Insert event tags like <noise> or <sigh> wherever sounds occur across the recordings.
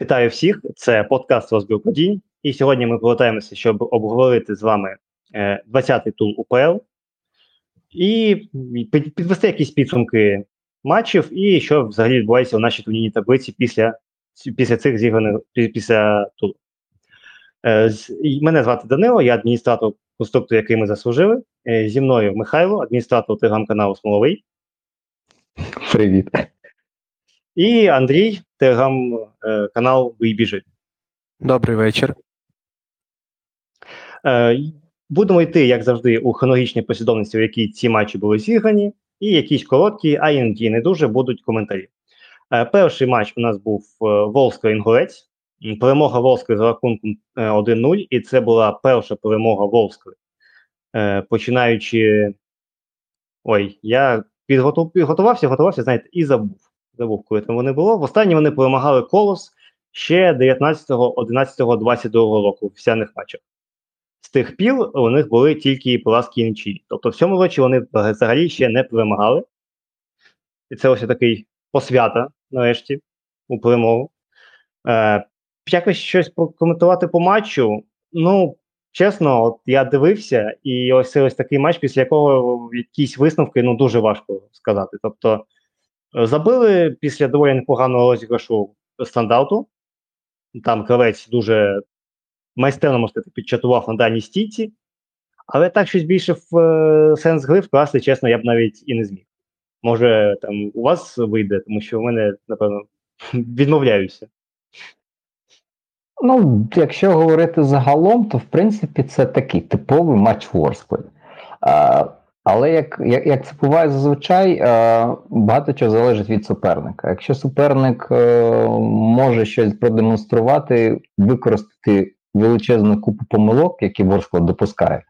Вітаю всіх! Це подкаст розбір подій. І сьогодні ми повертаємося, щоб обговорити з вами 20-й е, тул УПЛ і підвести якісь підсумки матчів, і що взагалі відбувається у нашій турнірній таблиці після після цих зіграних після тулу. Е, мене звати Данило, я адміністратор конструкту, який ми заслужили. Е, зі мною Михайло, адміністратор телеграм-каналу Смоловий. Привіт. І Андрій, телеграм-канал Вийбіжить. Добрий вечір. Е, будемо йти, як завжди, у хронологічній послідовності, в якій ці матчі були зіграні, і якісь короткі, а іноді не дуже будуть коментарі. Е, перший матч у нас був Волська інгурець Перемога Волської за рахунком 1-0, і це була перша перемога Волської. Починаючи. Ой, я підготувався, готувався, знаєте, і забув коли там вони було. Востаннє вони перемагали колос ще 19, 11, 22 року в сяних матчах. З тих пір у них були тільки поразки нічі. Тобто, в цьому році вони взагалі ще не перемагали. І це ось такий посвята, нарешті, у перемогу. Е, Якось щось прокоментувати по матчу. Ну, чесно, от я дивився, і ось ось такий матч, після якого якісь висновки ну, дуже важко сказати. Тобто, Забили після доволі непоганого розіграшу стандарту. Там кравець дуже майстерно можна сказати, підчатував на даній стійці. Але так щось більше в е, сенс гри вкласти, чесно, я б навіть і не зміг. Може, там у вас вийде, тому що в мене, напевно, <laughs> відмовляюся. Ну, якщо говорити загалом, то в принципі це такий типовий матч Ворскли. Але як як, як це буває зазвичай, е, багато чого залежить від суперника. Якщо суперник е, може щось продемонструвати, використати величезну купу помилок, які Ворскла допускає,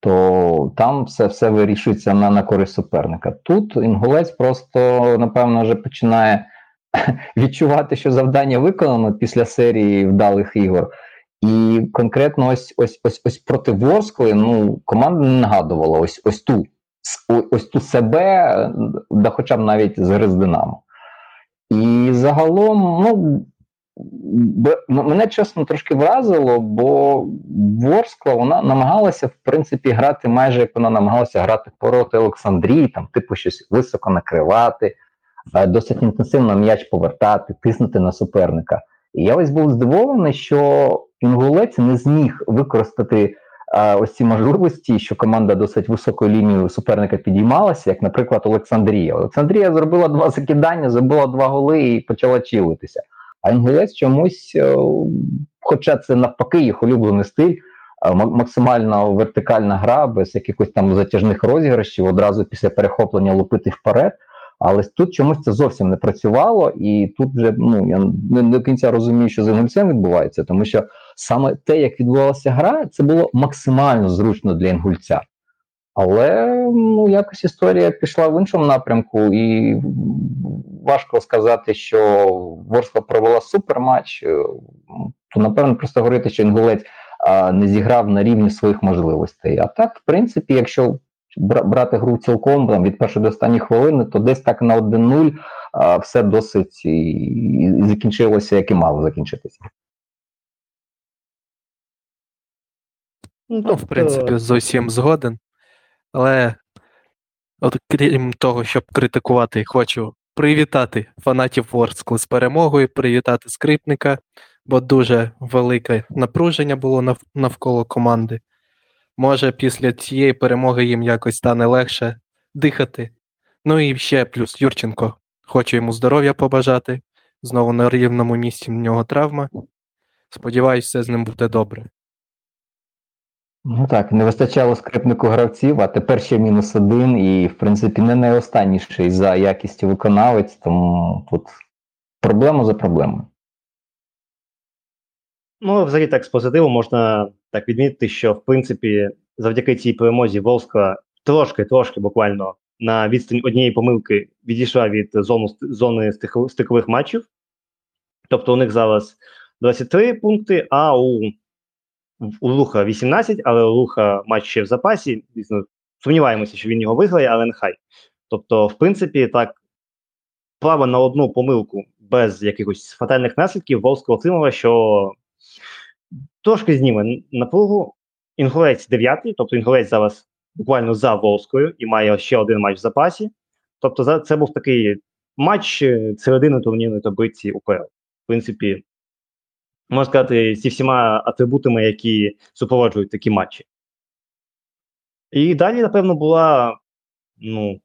то там все все вирішується на на користь суперника. Тут інгулець просто, напевно, вже починає <laughs> відчувати, що завдання виконано після серії вдалих ігор. І конкретно ось ось ось ось проти Ворскли ну команда не нагадувала ось ось ту ось ту себе, да хоча б навіть з Динамо. І загалом, ну мене чесно трошки вразило, бо Ворскла вона намагалася в принципі грати майже як вона намагалася грати проти Олександрії, там, типу, щось високо накривати, е, досить інтенсивно м'яч повертати, тиснути на суперника. І я ось був здивований, що інгулець не зміг використати а, ось ці можливості, що команда досить високою лінією суперника підіймалася, як, наприклад, Олександрія. Олександрія зробила два закидання, забила два голи і почала чилитися. А інгулець чомусь, е, хоча це навпаки, їх улюблений стиль. Максимально вертикальна гра без якихось там затяжних розіграшів, одразу після перехоплення лупити вперед. Але тут чомусь це зовсім не працювало, і тут вже ну я не до кінця розумію, що з інгульцем відбувається, тому що саме те, як відбувалася гра, це було максимально зручно для інгульця. Але ну, якось історія пішла в іншому напрямку, і важко сказати, що Ворскла провела суперматч. То напевно просто говорити, що інгулець а, не зіграв на рівні своїх можливостей. А так, в принципі, якщо брати гру цілком там, від першої до останньої хвилини, то десь так на 1-0 все досить і, і закінчилося, як і мало закінчитися. Ну, в принципі, зовсім згоден. Але, от крім того, щоб критикувати, хочу привітати фанатів Ворскли з перемогою, привітати скрипника, бо дуже велике напруження було навколо команди. Може, після цієї перемоги їм якось стане легше дихати. Ну і ще плюс Юрченко. Хочу йому здоров'я побажати. Знову на рівному місці в нього травма. Сподіваюсь, все з ним буде добре. Ну так, не вистачало скрипнику гравців, а тепер ще мінус один, і, в принципі, не найостанніший за якістю виконавець, тому тут проблема за проблемою. Ну, взагалі, так з позитиву можна так відмітити, що в принципі завдяки цій перемозі Волска трошки-трошки буквально на відстань однієї помилки відійшла від зону, зони стикових матчів. Тобто у них зараз 23 пункти, а у у Луха 18, але у Луха матч ще в запасі. Звісно, сумніваємося, що він його виграє, але нехай. Тобто, в принципі, так, право на одну помилку без якихось фатальних наслідків Волського отримала, що трошки зніме напругу. Інгулець дев'ятий, тобто Інгулець зараз буквально за Волською і має ще один матч в запасі. Тобто, це був такий матч е, середини турнірної таблиці УПЛ. В принципі, можна сказати, зі всіма атрибутами, які супроводжують такі матчі. І далі, напевно, була, ну,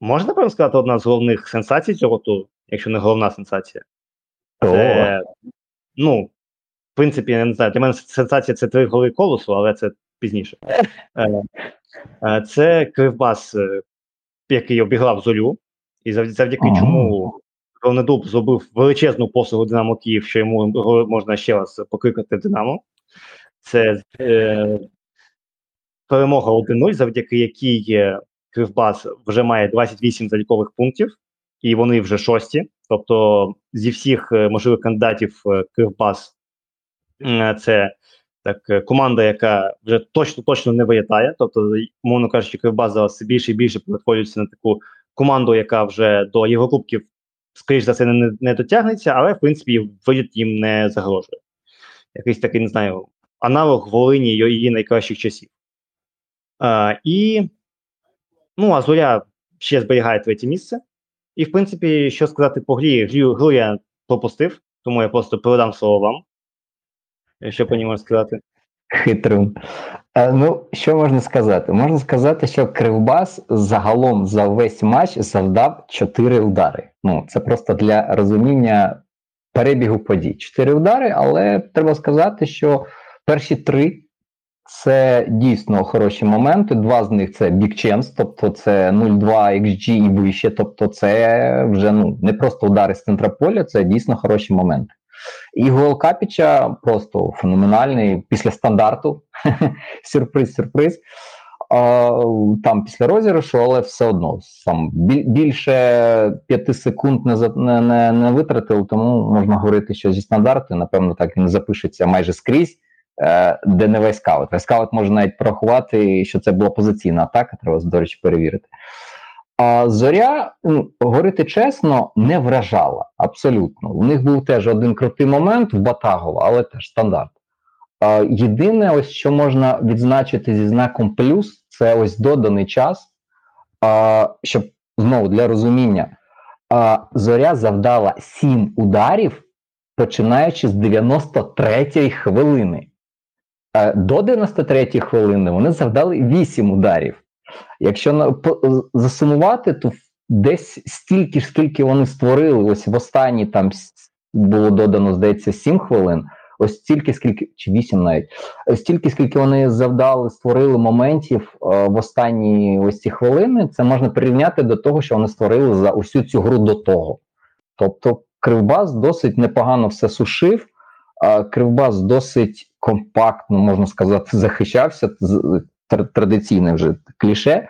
можна напевно сказати, одна з головних сенсацій цього туру, якщо не головна сенсація. Це, ну, в принципі, я не знаю, для мене сенсація це три голи колосу, але це пізніше. Е, е, Це Кривбас, е, який обіграв зорю, і завдяки, Ага. чому Ровнедуб зробив величезну послугу Динамо Київ, що йому можна ще раз покликати Динамо. Це е, перемога 1-0, завдяки якій Кривбас вже має 28 залікових пунктів, і вони вже шості. Тобто, зі всіх можливих кандидатів Кривбас це так, е, команда, яка вже точно точно не вилітає. Тобто, мовно кажучи, Кривбас зараз все більше і більше перетворюється на таку команду, яка вже до Єврокубків, скоріш за все, не, не дотягнеться, але в принципі виліт їм не загрожує. Якийсь такий, не знаю, аналог Волині її найкращих часів. А, і, ну, а Зоря ще зберігає третє місце. І, в принципі, що сказати по грі, грю, гру я пропустив, тому я просто передам слово вам. Що по можна сказати? Хитрим. Е, ну, що можна сказати? Можна сказати, що Кривбас загалом за весь матч завдав 4 удари. Ну, це просто для розуміння перебігу подій. 4 удари, але треба сказати, що перші три це дійсно хороші моменти. Два з них це big chance, тобто це 0,2 XG і вище. Тобто, це вже ну не просто удари з центра поля, це дійсно хороші моменти. І Капіча просто феноменальний після стандарту. <laughs> сюрприз, сюрприз. Там після розіграшу, але все одно біль- більше п'яти секунд не, не, не, не витратив, тому можна говорити, що зі стандарту, напевно, так він запишеться майже скрізь, е, де не Wyscout. Wyscout може навіть порахувати, що це була позиційна атака, треба, до речі, перевірити. А зоря, ну, говорити чесно, не вражала абсолютно. У них був теж один крутий момент в Батагова, але теж стандарт. А, єдине, ось що можна відзначити зі знаком плюс, це ось доданий час. А, щоб знову для розуміння, а, зоря завдала 7 ударів, починаючи з 93-ї хвилини. Е, До 93-ї хвилини вони завдали 8 ударів. Якщо засумувати, то десь стільки ж, скільки вони створили, ось в останні там було додано, здається, 7 хвилин. Ось стільки, скільки, чи 8 навіть, стільки, скільки вони завдали, створили моментів е, в останні ось ці хвилини, це можна порівняти до того, що вони створили за усю цю гру до того. Тобто, Кривбас досить непогано все сушив, а Кривбас досить компактно, можна сказати, захищався. Традиційне вже кліше.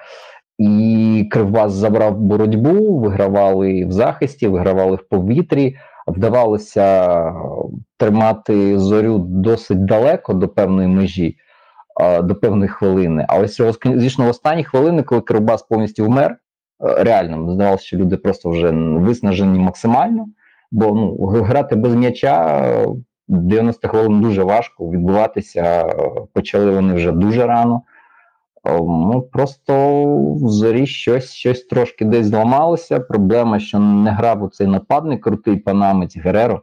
І Кривбас забрав боротьбу, вигравали в захисті, вигравали в повітрі. Вдавалося е, тримати зорю досить далеко до певної межі, е, до певної хвилини. А ось звісно, в останні хвилини, коли Кривбас повністю вмер, е, реально здавалося, що люди просто вже виснажені максимально. Бо ну, грати без м'яча е, 90 хвилин дуже важко. Відбуватися е, почали вони вже дуже рано. Ну просто в щось, щось трошки десь зламалося. Проблема, що не грав у цей нападник, крутий панамець Гереро.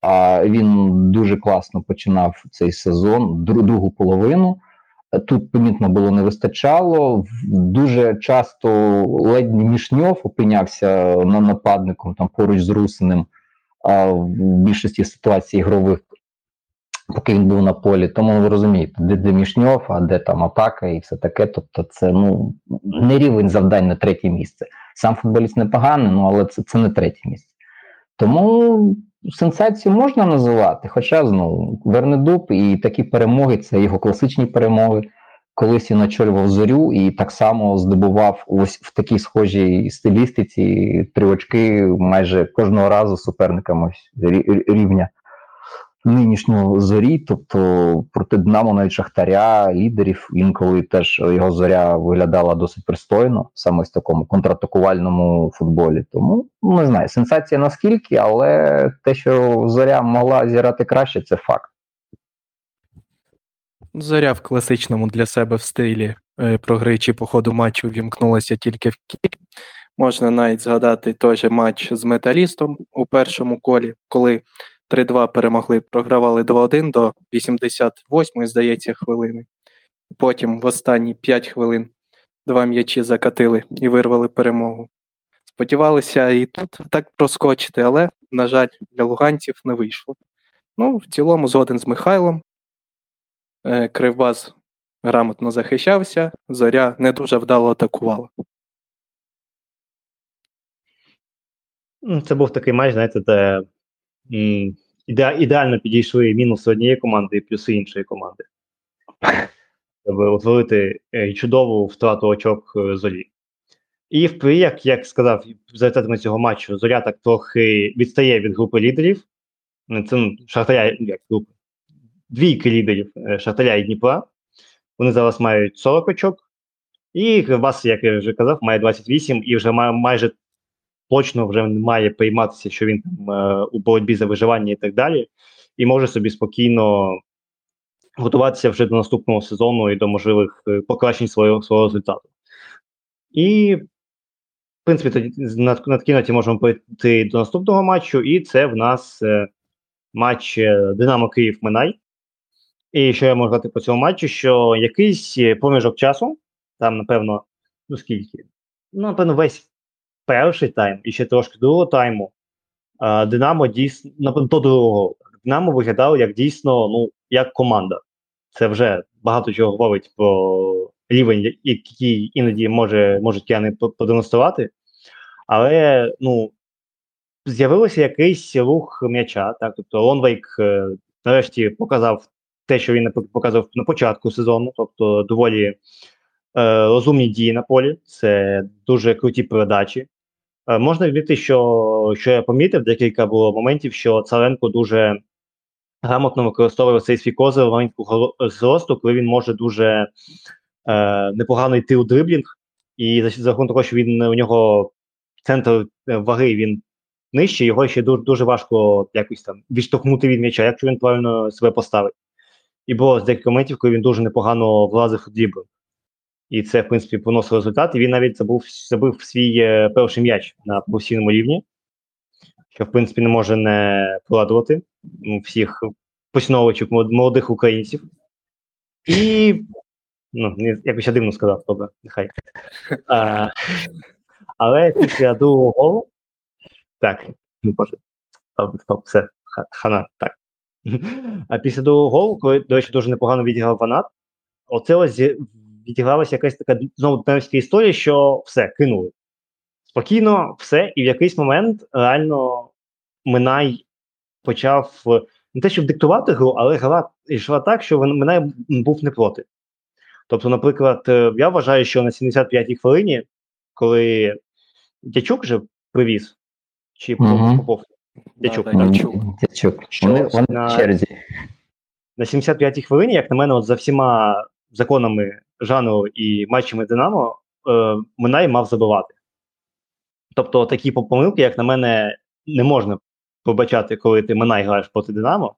А він дуже класно починав цей сезон, другу половину. Тут помітно було не вистачало. Дуже часто ледь Мішньов опинявся на нападником там поруч з Русиним а, в більшості ситуацій ігрових, поки він був на полі. Тому ви розумієте, де, де Мішньов, а де там атака і все таке. Тобто, це ну не рівень завдань на третє місце. Сам футболіст непоганий, ну але це, це не третє місце. Тому сенсацію можна називати, хоча знову Вернедуб і такі перемоги це його класичні перемоги. Колись він очолював зорю і так само здобував ось в такій схожій стилістиці три очки майже кожного разу суперникам ось рівня. Нинішнього зорі, тобто проти Динамо навіть Шахтаря, лідерів, інколи теж його зоря виглядала досить пристойно, саме в такому контратакувальному футболі. Тому не знаю, сенсація наскільки, але те, що зоря могла зіграти краще, це факт. Зоря в класичному для себе в стилі е, прогри чи по ходу матчу вімкнулася тільки в кік. Можна навіть згадати той же матч з металістом у першому колі, коли 3-2 перемогли, програвали 2-1 до 88-ї, здається, хвилини. Потім в останні 5 хвилин два м'ячі закатили і вирвали перемогу. Сподівалися і тут так проскочити, але, на жаль, для луганців не вийшло. Ну, в цілому, згоден з Михайлом. Е, Кривбас грамотно захищався, зоря не дуже вдало атакувала. Ну, Це був такий матч, знаєте, де іде, ідеально підійшли мінуси однієї команди і плюси іншої команди. Щоб утворити е, чудову втрату очок е, зорі. І в як, як сказав, за результатами цього матчу, зоря так трохи відстає від групи лідерів. Ну, Це ну, Шахтаря, як групи. Двійки лідерів е, Шахтаря і Дніпра. Вони зараз мають 40 очок. І Кривбас, як я вже казав, має 28 і вже має майже точно вже не має прийматися, що він там е, у боротьбі за виживання і так далі, і може собі спокійно готуватися вже до наступного сезону і до можливих е, покращень свого свого результату. І, в принципі, тоді на, такій можемо перейти до наступного матчу, і це в нас е, матч Динамо Київ Минай. І що я можу сказати по цьому матчу, що якийсь проміжок часу, там, напевно, ну скільки? Ну, напевно, весь перший тайм і ще трошки другого тайму, Динамо дійсно напевно, другого Динамо виглядало як дійсно ну, як команда. Це вже багато чого говорить про рівень, який іноді може, можуть кияни продемонструвати. Але ну, з'явився якийсь рух м'яча. Так? Тобто Лонвейк е, нарешті показав те, що він показав на початку сезону, тобто доволі е, розумні дії на полі, це дуже круті передачі. Е, можна відмітити, що що я помітив, декілька було моментів, що Царенко дуже грамотно використовує цей свій козир маленького зросту, коли він може дуже е, непогано йти у дриблінг, і за, за рахунок того, що він у нього центр ваги він нижчий, його ще дуже дуже важко якось там відштовхнути від м'яча, якщо він правильно себе поставить. І було з декілька моментів, коли він дуже непогано влазив у дриблінг. І це, в принципі, поносило результат. І він навіть забув забив свій е, перший м'яч на професійному рівні, що, в принципі, не може не порадувати ну, всіх поціновувачів молодих українців. І ну, якось я дивно сказав, добре, нехай. А, Але після другого голу. Так, ну боже, все, хана, так. А після другого голу, коли, до речі, дуже непогано відіграв Ванат, оце ось відігралася якась така знову динамська історія, що все, кинули. Спокійно, все, і в якийсь момент реально Минай почав не те, щоб диктувати гру, але гра йшла так, що Минай був не проти. Тобто, наприклад, е, я вважаю, що на 75-й хвилині, коли Дячук вже привіз, чи Угу. Попов? Дячук. Да, да, Дячук. Дячук. Вони на- на 75-й хвилині, як на мене, от за всіма законами жанру і матчами Динамо, е, Минай мав забивати. Тобто такі помилки, як на мене, не можна побачати, коли ти Минай граєш проти Динамо.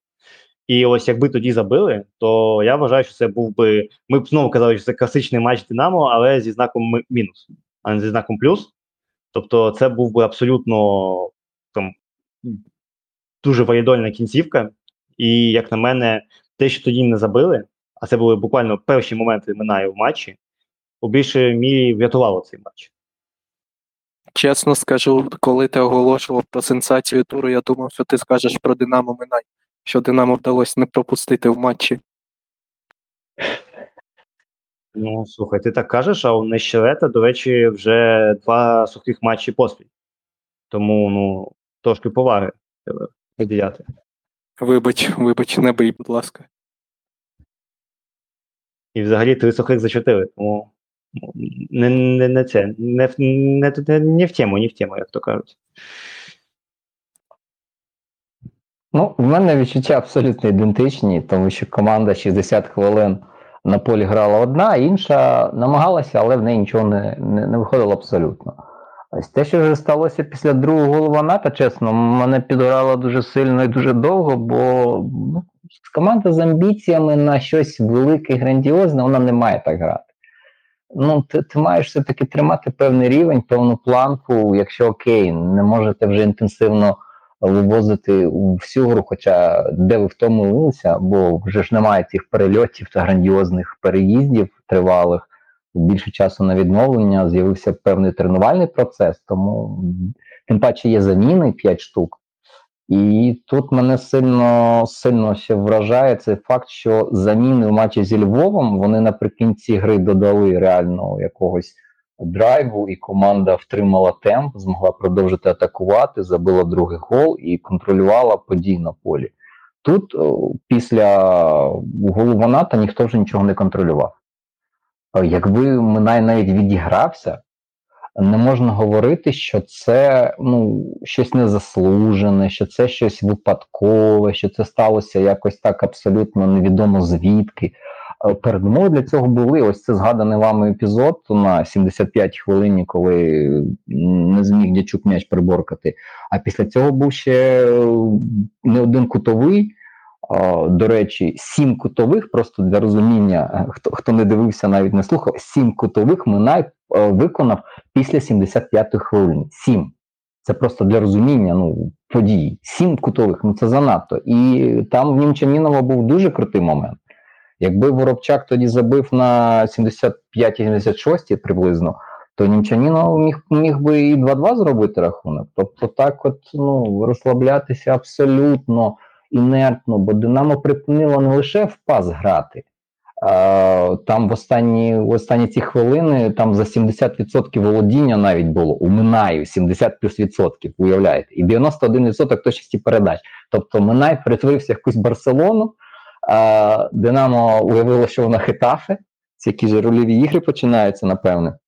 І ось якби тоді забили, то я вважаю, що це був би. Ми б знову казали, що це класичний матч Динамо, але зі знаком мінус, а не зі знаком плюс. Тобто, це був би абсолютно там дуже валідольна кінцівка. І, як на мене, те, що тоді не забили, а це були буквально перші моменти минає в матчі, у більшій мірі врятувало цей матч. Чесно скажу, коли ти оголошував про сенсацію туру, я думав, що ти скажеш про Динамо Минай, що Динамо вдалося не пропустити в матчі. Ну, слухай, ти так кажеш, а у Нещерета, до речі, вже два сухих матчі поспіль. Тому, ну, трошки поваги треба приділяти. Вибач, вибач, не бий, будь ласка. І взагалі три сухих за чотири. Тому ну, не, не, не це, не, не, не, не в тему, не в тему, як то кажуть. Ну, в мене відчуття абсолютно ідентичні, тому що команда 60 хвилин на полі грала одна, інша намагалася, але в неї нічого не, не, не виходило абсолютно. Ось те, що вже сталося після другого голова НАТО, чесно, мене підгорало дуже сильно і дуже довго, бо ну, команда з амбіціями на щось велике, грандіозне, вона не має так грати. Ну, ти, ти маєш все-таки тримати певний рівень, певну планку, якщо окей, не можете вже інтенсивно вивозити всю гру, хоча де ви втомилися, бо вже ж немає цих перельотів та грандіозних переїздів тривалих, більше часу на відновлення, з'явився певний тренувальний процес, тому тим паче є заміни 5 штук. І тут мене сильно сильно ще вражає цей факт, що заміни в матчі зі Львовом вони наприкінці гри додали реально якогось драйву, і команда втримала темп, змогла продовжити атакувати, забила другий гол і контролювала події на полі. Тут після голу Ваната ніхто вже нічого не контролював. Якби Минай навіть відігрався, не можна говорити, що це ну, щось незаслужене, що це щось випадкове, що це сталося якось так абсолютно невідомо звідки. Передумови для цього були ось це згаданий вами епізод на 75 хвилині, коли не зміг дячук м'яч приборкати. А після цього був ще не один кутовий. До речі, сім кутових, просто для розуміння, хто хто не дивився, навіть не слухав, сім кутових Минай виконав після 75-ї хвилини. Сім. Це просто для розуміння ну, подій. Сім кутових, ну це занадто. І там в Німчанінова був дуже крутий момент. Якби Воробчак тоді забив на 75-76 приблизно, то Німчанінов міг міг би і 2-2 зробити рахунок. Тобто, так от ну, розслаблятися абсолютно інертно, бо Динамо припинило не лише в пас грати. Там в останні в останні ці хвилини там за 70% володіння навіть було у Минаю 70 плюс відсотків, уявляєте, і 91% точності передач. Тобто Минай перетворився в якусь Барселону. Динамо уявило, що вона хитафе, ці якісь рольові ігри починаються, напевне.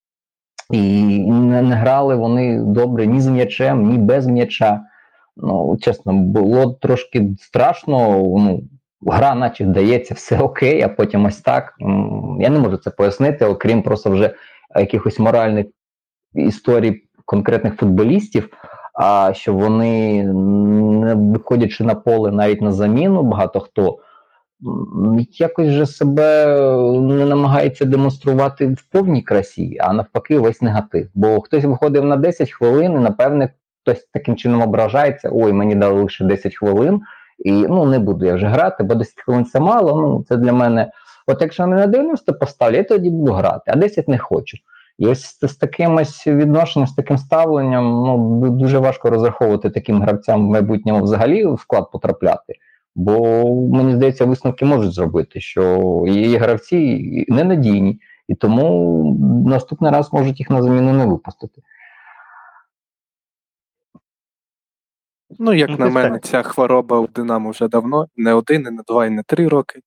І не, не грали вони добре ні з м'ячем, ні без м'яча. Ну, чесно, було трошки страшно. Ну, Гра, наче вдається, все окей, а потім ось так. Я не можу це пояснити, окрім просто вже якихось моральних історій конкретних футболістів, а що вони, не виходячи на поле навіть на заміну, багато хто якось же себе не намагається демонструвати в повній красі, а навпаки, весь негатив. Бо хтось виходив на 10 хвилин, і напевне хтось таким чином ображається: ой, мені дали лише 10 хвилин, і ну не буду я вже грати, бо 10 хвилин це мало. Ну це для мене. От якщо мене на 90 поставлю, я тоді буду грати, а 10 не хочу. І ось з, таким ось відношенням, з таким ставленням, ну дуже важко розраховувати таким гравцям в майбутньому взагалі в склад потрапляти. Бо мені здається, висновки можуть зробити, що є гравці ненадійні, і тому наступний раз можуть їх на заміну не випустити. Ну, як ну, на мене, так. ця хвороба в Динамо вже давно, не один, не два, і не три роки,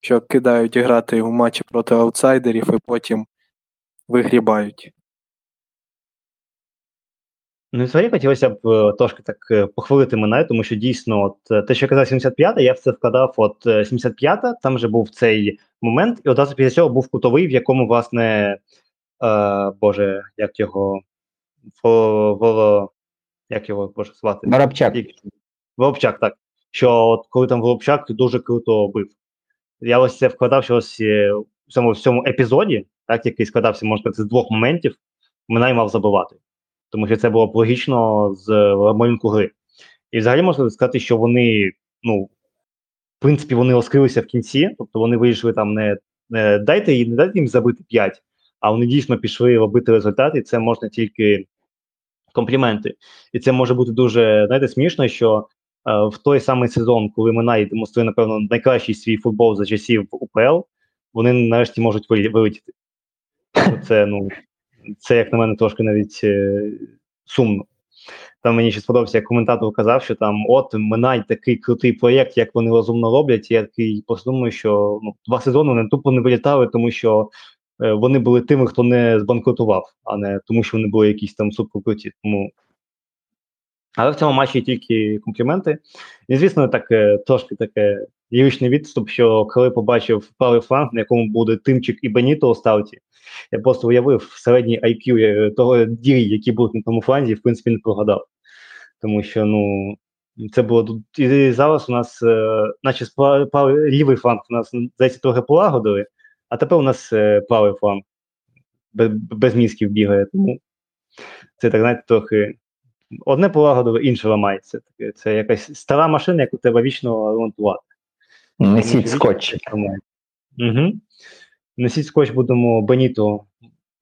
що кидають грати у матчі проти аутсайдерів і потім вигрібають. Ну, взагалі хотілося б е, трошки так е, похвалити мене, тому що дійсно, от е, те, що я казав 75-та, я в це вкладав от 75-та, там вже був цей момент, і одразу після цього був кутовий, в якому, власне, е, Боже, як його Воло, як його Боже звати? Воробчак. Воробчак, так. Що от коли там Воробчак дуже круто бив. Я ось це вкладав, що ось в цьому, в цьому епізоді, так, який складався, можна сказати, з двох моментів, Минай мав забивати тому що це було б логічно з малюнку гри. І взагалі можна сказати, що вони, ну, в принципі, вони розкрилися в кінці, тобто вони вирішили там не не дайте їм, не дайте їм забити 5, а вони дійсно пішли робити результати, і це можна тільки компліменти. І це може бути дуже знаєте, смішно, що е, в той самий сезон, коли Минай демонструє, напевно, найкращий свій футбол за часів УПЛ, вони нарешті можуть вилетіти. Це, ну, це, як на мене, трошки навіть е, сумно. Там мені ще сподобався, як коментатор казав, що там от минай такий крутий проєкт, як вони розумно роблять. Я такий подумаю, що ну, два сезони вони тупо не вилітали, тому що вони були тими, хто не збанкрутував, а не тому, що вони були якісь там суперкруті. Тому Але в цьому матчі тільки компліменти. І, звісно, так, е, трошки таке ліричний відступ, що коли побачив правий фланг, на якому буде Тимчик і Беніто у старті, я просто уявив середній IQ е, того дій, які будуть на тому фланзі, в принципі не прогадав. Тому що, ну, це було тут. І зараз у нас, е, наче правий лівий фланг у нас здається трохи полагодили, а тепер у нас е, правий фланг без, без мізків бігає. Тому це так, знаєте, трохи. Одне полагодили, інше ламається. Це якась стара машина, яку треба вічно ремонтувати. Несіть скотч. Угу. Несіть скотч будемо Беніто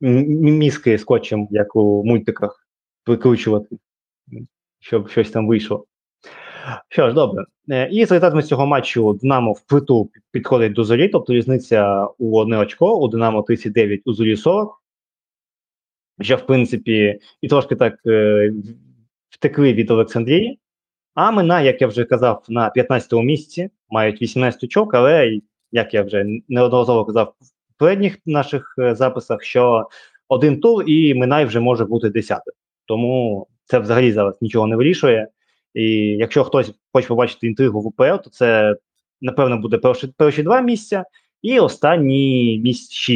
мізки скотчем, як у мультиках, прикручувати, щоб щось там вийшло. Що ж, добре. Е, І з результатами цього матчу Динамо впритул підходить до зорі, тобто різниця у одне очко, у Динамо 39, у зорі 40. Що, в принципі, і трошки так е, втекли від Олександрії. А Мина, як я вже казав, на 15-му місці мають 18 очок, але як я вже неодноразово казав в попередніх наших е, записах, що один тур і Минай вже може бути 10 Тому це взагалі зараз нічого не вирішує. І якщо хтось хоче побачити інтригу в УПЛ, то це напевно буде перші, перші два місця, і останні місць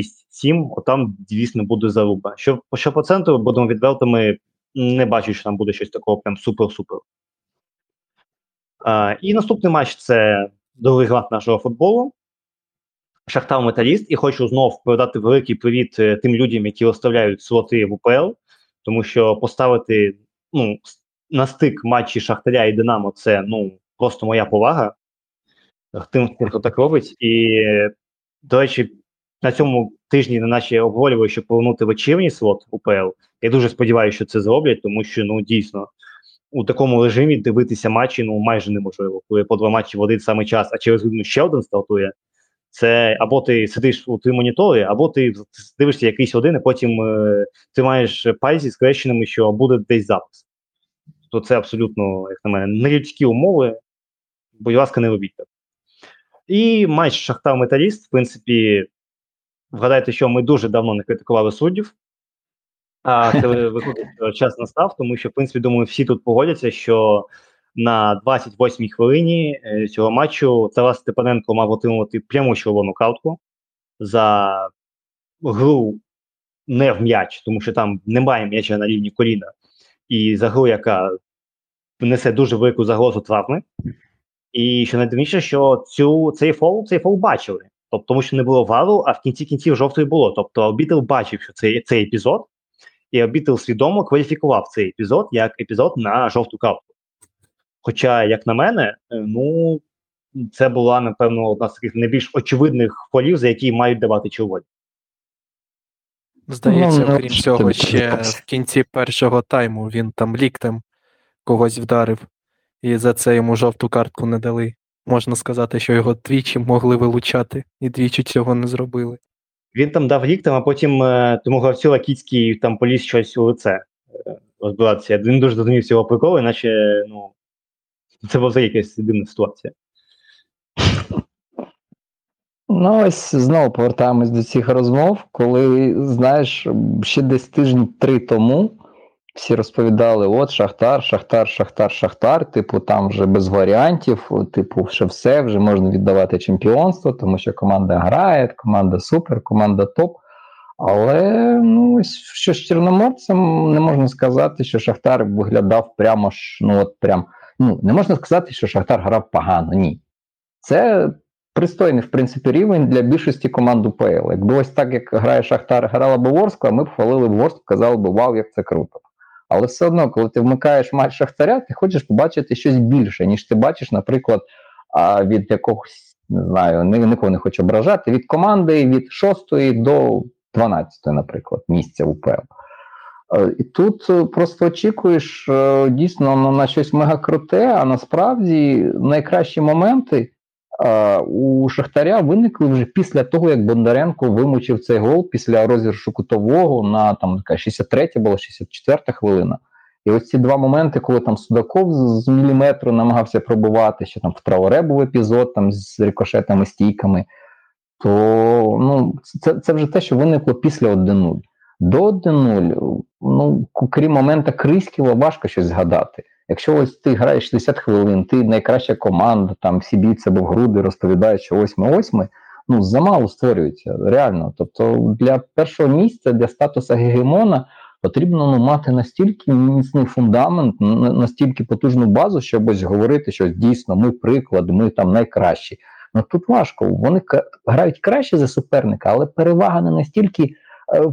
6-7, отам, звісно, буде заруба. Що, що по центру, будемо відвертими, не бачу, що там буде щось такого прям супер-супер. І наступний матч це другий грант нашого футболу. Шахтар Металіст, і хочу знов передати великий привіт е, тим людям, які оставляють слоти в УПЛ, тому що поставити ну, на стик матчі Шахтаря і Динамо це ну просто моя повага тим, хто так робить. І, до речі, на цьому тижні на наші обговорювали, щоб повернути вечірній слот УПЛ. Я дуже сподіваюся, що це зроблять, тому що ну дійсно у такому режимі дивитися матчі ну майже неможливо, коли по два матчі в один самий час, а через годину ще один стартує. Це або ти сидиш у три монітори, або ти дивишся якийсь один, і потім е, ти маєш пальці скрещеними, що буде десь запис. То це абсолютно, як на мене, нелюдські умови. Будь ласка, не робіть так. І матч Шахтар Металіст, в принципі, вгадайте, що ми дуже давно не критикували суддів. А це виходить, що час настав, тому що, в принципі, думаю, всі тут погодяться, що на 28-й хвилині е, цього матчу Тарас Степаненко мав отримувати пряму червону картку за гру не в м'яч, тому що там немає м'яча на рівні коліна, і за гру, яка несе дуже велику загрозу травми. І що найдивніше, що цю цей фол, цей фол бачили. Тобто, тому що не було вару, а в кінці кінців жовтої було. Тобто арбітр бачив, що це цей епізод, і арбітр свідомо кваліфікував цей епізод як епізод на жовту картку. Хоча, як на мене, е, ну це була, напевно, одна з таких найбільш очевидних фолів, за які мають давати червоні. Здається, Ну, крім цього, ще в кінці першого тайму він там ліктем когось вдарив, і за це йому жовту картку не дали. Можна сказати, що його двічі могли вилучати, і двічі цього не зробили. Він там дав ліктем, а потім е, тому гравцю Лакіцький там поліз щось у лице е, розбиратися. Він дуже зрозумів цього приколу, іначе ну, це була якась дивна ситуація. Ну, ось знову повертаємось до цих розмов, коли, знаєш, ще десь тижні три тому всі розповідали: от Шахтар, Шахтар, Шахтар, Шахтар, типу, там вже без варіантів, типу, ще все, вже можна віддавати чемпіонство, тому що команда грає, команда супер, команда топ. Але ну, що з Чорноморцем не можна сказати, що Шахтар виглядав прямо ж, ну от прям, ну, не можна сказати, що Шахтар грав погано, ні. Це пристойний, в принципі, рівень для більшості команд УПЛ. Якби ось так, як грає Шахтар, грала б Ворскла, ми б хвалили б Ворсклу, казали б, вау, як це круто. Але все одно, коли ти вмикаєш матч Шахтаря, ти хочеш побачити щось більше, ніж ти бачиш, наприклад, від якогось, не знаю, ні- нікого не хочу ображати, від команди від 6 до 12, наприклад, місця УПЛ. Е, І тут е, просто очікуєш е, дійсно на, щось мега круте, а насправді найкращі моменти у Шахтаря виникли вже після того, як Бондаренко вимучив цей гол після розіршу кутового на там така 63 була 64 хвилина. І ось ці два моменти, коли там Судаков з, з міліметру намагався пробувати, що там в Траоре був епізод там з рикошетами, стійками, то ну, це, це вже те, що виникло після 1-0. До 1-0, ну, крім момента Криськіва, важко щось згадати. Якщо ось ти граєш 60 хвилин, ти найкраща команда, там всі б'ються в груди, розповідають, що ось ми, ось ми, ну замало створюється, реально. Тобто для першого місця, для статуса гегемона потрібно ну, мати настільки міцний фундамент, настільки потужну базу, щоб ось говорити, що дійсно ми приклад, ми там найкращі. Ну тут важко. Вони грають краще за суперника, але перевага не настільки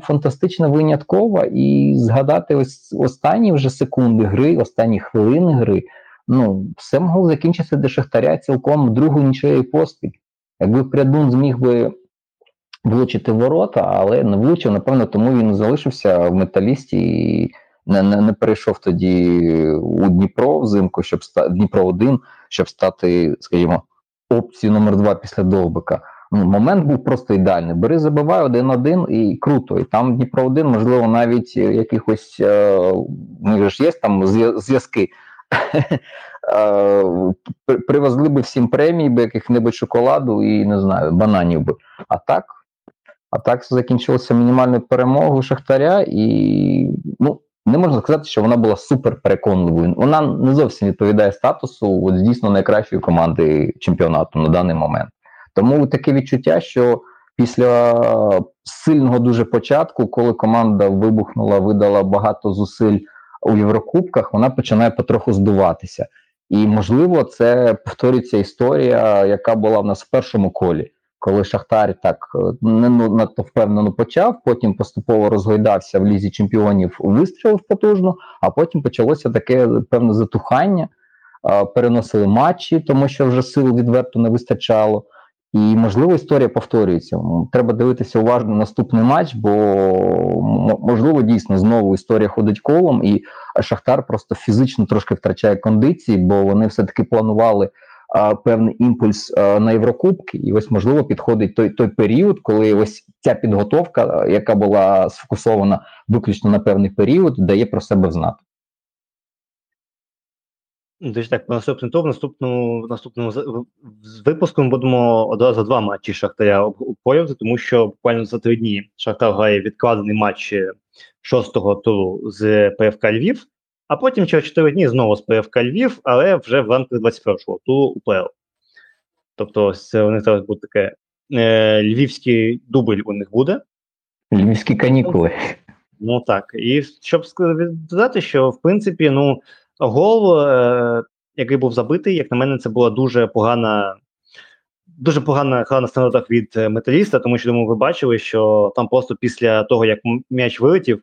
фантастично виняткова, і згадати ось останні вже секунди гри, останні хвилини гри. Ну, все могло закінчитися для Шахтаря цілком другу нічиєю поспіль. Якби Прядун зміг би влучити ворота, але не влучив, напевно, тому він залишився в металісті і не не, не перейшов тоді у Дніпро взимку, щоб стати Дніпро 1 щоб стати, скажімо, опцією номер 2 після Довбика. Ну, Момент був просто ідеальний. Бери, забивай один-один і круто. І там Дніпро 1 можливо, навіть якихось е, ну, ж є там зв'язки. <laughs> Е, привезли би всім премій, би яких-небудь шоколаду і не знаю, бананів би. А так, а так закінчилося мінімальною перемогою Шахтаря, і ну, не можна сказати, що вона була супер переконливою. Вона не зовсім відповідає статусу от, дійсно найкращої команди чемпіонату на даний момент. Тому таке відчуття, що після сильного дуже початку, коли команда вибухнула, видала багато зусиль у Єврокубках, вона починає потроху здуватися. І можливо, це повторюється історія, яка була в нас в першому колі коли Шахтар так е, не ну, надто впевнено почав, потім поступово розгойдався в лізі чемпіонів, вистрілив потужно, а потім почалося таке певне затухання, переносили матчі, тому що вже сил відверто не вистачало. І можливо історія повторюється. Треба дивитися уважно наступний матч, бо можливо дійсно знову історія ходить колом, і Шахтар просто фізично трошки втрачає кондиції, бо вони все таки планували певний імпульс на Єврокубки, і ось можливо підходить той той період, коли ось ця підготовка, яка була сфокусована виключно на певний період, дає про себе знати. Тож так, по наступному тур, наступному наступному випуску ми будемо одразу два матчі Шахтаря обговорювати, тому що буквально за три дні Шахтар грає відкладений матч шостого туру з ПФК Львів а потім через 4 дні знову з ПФК Львів, але вже в рамках 21-го туру УПЛ. Тобто, ось вони зараз буде таке е, львівський дубль у них буде. Львівські канікули. Ну так. І щоб сказати, що в принципі, ну, гол, е, який був забитий, як на мене, це була дуже погана. Дуже погана гра на стандартах від металіста, тому що думаю, ви бачили, що там просто після того, як м'яч вилетів,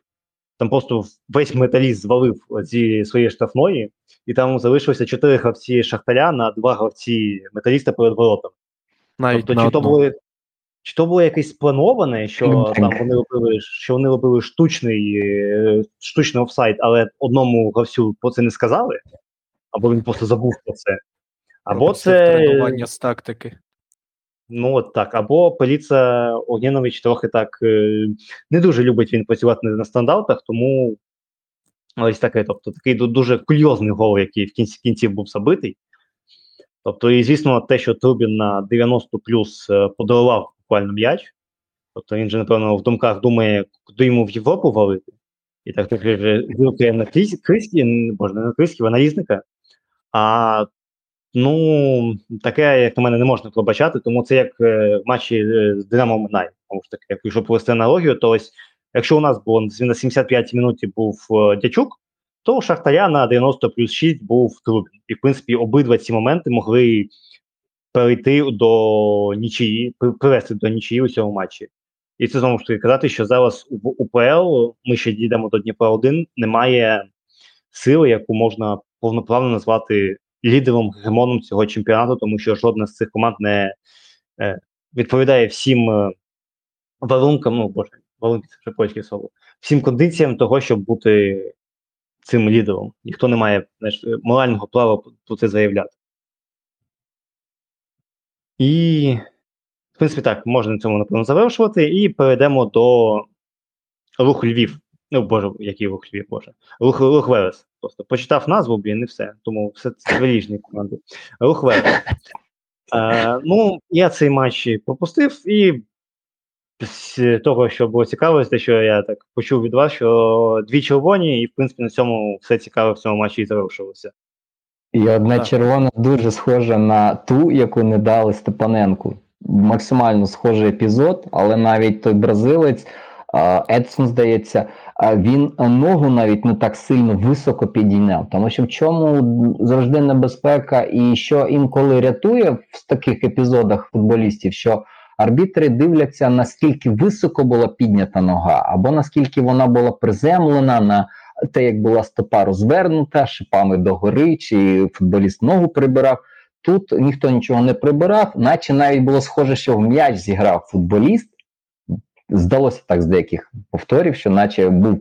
там просто весь металіст звалив зі своєї штрафної, і там залишилося чотири гравці шахтаря на два гравці металіста перед воротом. Навіть тобто, чи то було чи то було якесь сплановане, що там вони робили що вони робили штучний е, штучний офсайд, але одному гравцю про це не сказали, або він просто забув про це. Або це тренування з тактики. Ну от так, або Поліца Огнєнович трохи так е, не дуже любить він працювати на стандартах, тому ось таке. Тобто такий дуже кульйозний гол, який в кінці кінців був забитий. Тобто, і звісно, те, що Трубін на 90 плюс е, подарував буквально м'яч, тобто він же, напевно, в думках думає, куди йому в Європу валити. І так вилкає на Крискі, боже, не на Крискі, а різника. А Ну, таке, як на мене, не можна пробачати, тому це як е, в матчі е, з Динамо Минай. Тому ж таки, якщо провести аналогію, то ось якщо у нас було на 75 й минуті був е, Дячук, то у Шахтаря на 90 плюс 6 був Трубін. І, в принципі, обидва ці моменти могли перейти до нічиї, привести до нічиї у цьому матчі. І це знову ж таки казати, що зараз у УПЛ ми ще дійдемо до Дніпра 1 немає сили, яку можна повноправно назвати лідером гегемоном цього чемпіонату, тому що жодна з цих команд не е, відповідає всім е, варункам, ну боже, варунки це вже польське слово, всім кондиціям того, щоб бути цим лідером. Ніхто не має знаєш, морального права про це заявляти. І, в принципі, так, можна на цьому напевно завершувати, і перейдемо до руху Львів. Ну, боже, який рух Львів, боже. Рух рух Верес. Просто почитав назву, блін, і все. Тому все це виліжні команди. Рух Верес. Е, ну, я цей матч пропустив, і з того, що було цікаво, те, що я так почув від вас, що дві червоні, і в принципі на цьому все цікаве в цьому матчі і завершилося. І одна Так. червона дуже схожа на ту, яку не дали Степаненку. Максимально схожий епізод, але навіть той бразилець, Едсон, здається, він ногу навіть не так сильно високо підійняв. Тому що в чому завжди небезпека, і що інколи рятує в таких епізодах футболістів, що арбітри дивляться, наскільки високо була піднята нога, або наскільки вона була приземлена на те, як була стопа розвернута, шипами догори, чи футболіст ногу прибирав. Тут ніхто нічого не прибирав, наче навіть було схоже, що в м'яч зіграв футболіст. Здалося так з деяких повторів, що наче був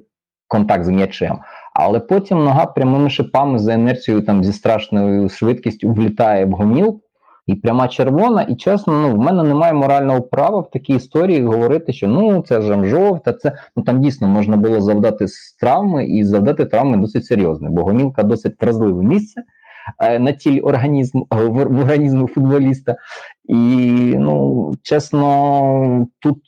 контакт з м'ячем. Але потім нога прямими шипами за інерцією там зі страшною швидкістю влітає в гомілку, і пряма червона. І чесно, ну в мене немає морального права в такій історії говорити, що ну це ж жовта, це ну там дійсно можна було завдати травми і завдати травми досить серйозні, бо гомілка досить вразливе місце е, на тілі організму в, організму футболіста. І ну чесно, тут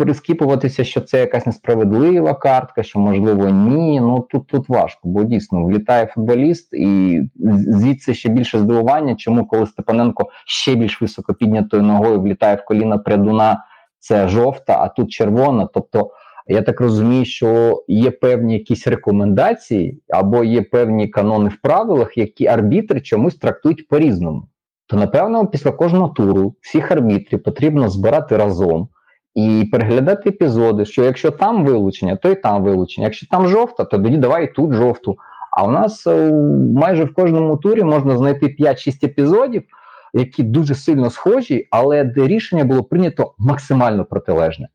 прискіпуватися, що це якась несправедлива картка, що можливо ні. Ну тут тут важко, бо дійсно влітає футболіст, і звідси ще більше здивування, чому коли Степаненко ще більш високо піднятою ногою влітає в коліна прядуна, це жовта, а тут червона. Тобто, я так розумію, що є певні якісь рекомендації або є певні канони в правилах, які арбітри чомусь трактують по-різному. То напевно, після кожного туру всіх арбітрів потрібно збирати разом і переглядати епізоди, що якщо там вилучення, то і там вилучення. Якщо там жовта, то тоді давай тут жовту. А у нас е, майже в кожному турі можна знайти 5-6 епізодів, які дуже сильно схожі, але де рішення було прийнято максимально протилежне.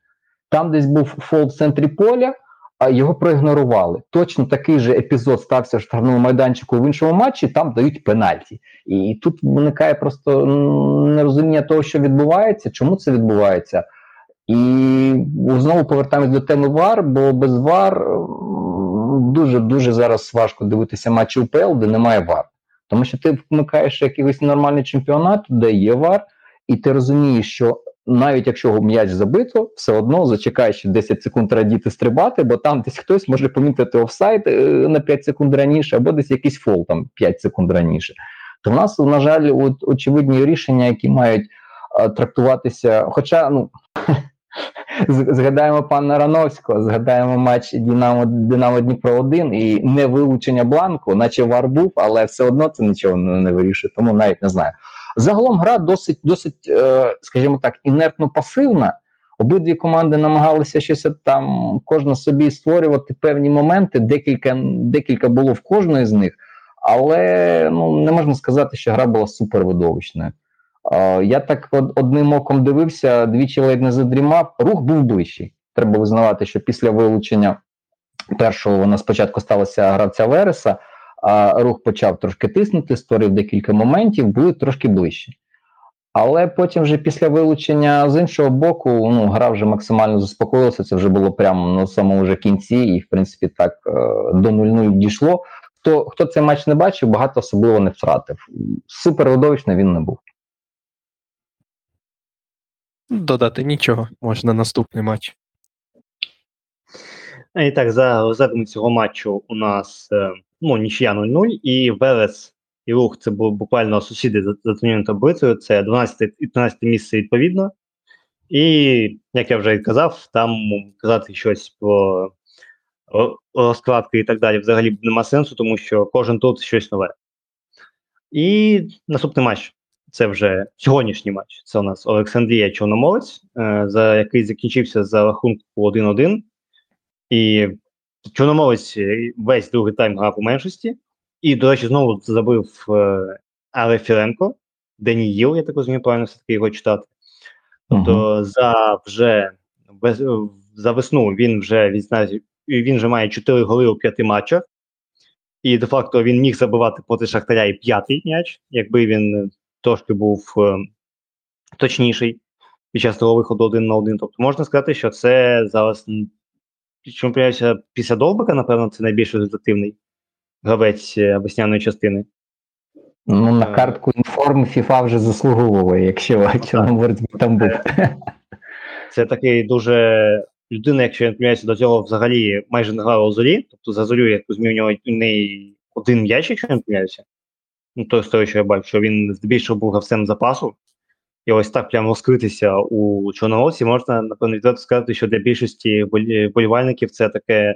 Там десь був фол в центрі поля, а його проігнорували. Точно такий же епізод стався в штрафному майданчику в іншому матчі, там дають пенальті. І тут виникає просто нерозуміння того, що відбувається, чому це відбувається. І знову повертаємось до теми ВАР, бо без ВАР дуже дуже зараз важко дивитися матчі УПЛ, де немає ВАР. Тому що ти вмикаєш якийсь нормальний чемпіонат, де є ВАР, і ти розумієш, що навіть якщо м'яч забито, все одно зачекаєш ще 10 секунд радіти стрибати, бо там десь хтось може помітити офсайд е, на 5 секунд раніше, або десь якийсь фол там 5 секунд раніше. То в нас, на жаль, от, очевидні рішення, які мають е, трактуватися. Хоча, ну <laughs> згадаємо пана Рановського, згадаємо матч Динамо, Динамо Дніпро 1 і не вилучення бланку, наче вар був, але все одно це нічого не, вирішує, тому навіть не знаю. Загалом гра досить, досить, е, скажімо так, інертно пасивна. Обидві команди намагалися щось там, кожна собі створювати певні моменти. Декілька, декілька було в кожної з них, але ну не можна сказати, що гра була супервидовищною. Я так одним оком дивився, двічі ледь не задрімав. Рух був ближчий. Треба визнавати, що після вилучення першого вона спочатку сталося гравця Вереса, а рух почав трошки тиснути, створив декілька моментів, були трошки ближчі. Але потім, вже після вилучення з іншого боку, ну, гра вже максимально заспокоїлася. Це вже було прямо на самому вже кінці, і в принципі так е, до 0-0 дійшло. Хто, хто цей матч не бачив, багато особливо не втратив. Супер видовищно він не був. Додати нічого, можна наступний матч. І так, за результатами цього матчу у нас е, ну, нічия 0-0, і Велес і Рух це були буквально сусіди за, турнірною таблицею, це 12 і 13 місце відповідно. І, як я вже казав, там казати щось про розкладки і так далі взагалі нема сенсу, тому що кожен тут щось нове. І наступний матч це вже сьогоднішній матч. Це у нас Олександрія Чорноморець, е, за який закінчився за рахунку 1-1. І Чорноморець е, весь другий тайм грав у меншості. І, до речі, знову забив е, Але Фіренко, Деніїл, я так розумію, правильно все-таки його читати. Тобто за вже за весну він вже відзначив, він вже має 4 голи у п'яти матчах. І де-факто він міг забивати проти Шахтаря і п'ятий м'яч, якби він трошки був е, точніший під час того виходу один на один. Тобто можна сказати, що це зараз, чому помиляюся, після Довбика, напевно, це найбільш результативний гравець е, весняної частини. Ну, на Е. картку інформ FIFA вже заслуговує, якщо Чорноморець там був. <laughs> це такий дуже людина, якщо я не помиляюся, до цього взагалі майже не грала у зорі. Тобто за зорю я змів у нього у неї один м'яч, якщо я не помиляюся. Ну, то з того, що я бачу, він здебільшого був гравцем запасу. І ось так прямо розкритися у Чорногорці можна, напевно, відверто сказати, що для більшості болівальників це таке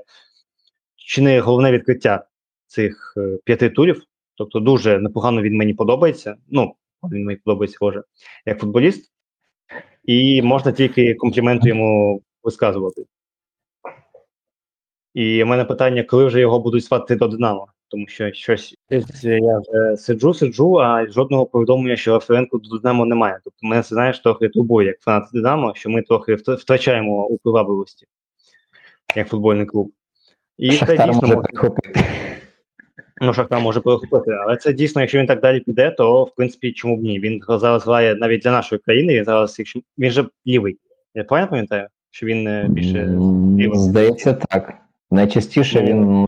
чи не головне відкриття цих е, п'яти турів. Тобто дуже непогано він мені подобається. Ну, він мені подобається, боже, як футболіст. І можна тільки компліменти йому висказувати. І в мене питання, коли вже його будуть сватати до Динамо? Тому що щось я вже сиджу, сиджу, а жодного повідомлення, що Референку до Динамо немає. Тобто мене це знаєш трохи турбує, як фанат Динамо, що ми трохи втр- втрачаємо у привабливості як футбольний клуб. І це дійсно може прихопити. ну, Шахтар може перехопити. Але це дійсно, якщо він так далі піде, то в принципі чому б ні? Він зараз грає навіть для нашої країни. Він зараз, якщо він же лівий. Я правильно пам'ятаю, що він е, більше. Здається, так. Найчастіше він.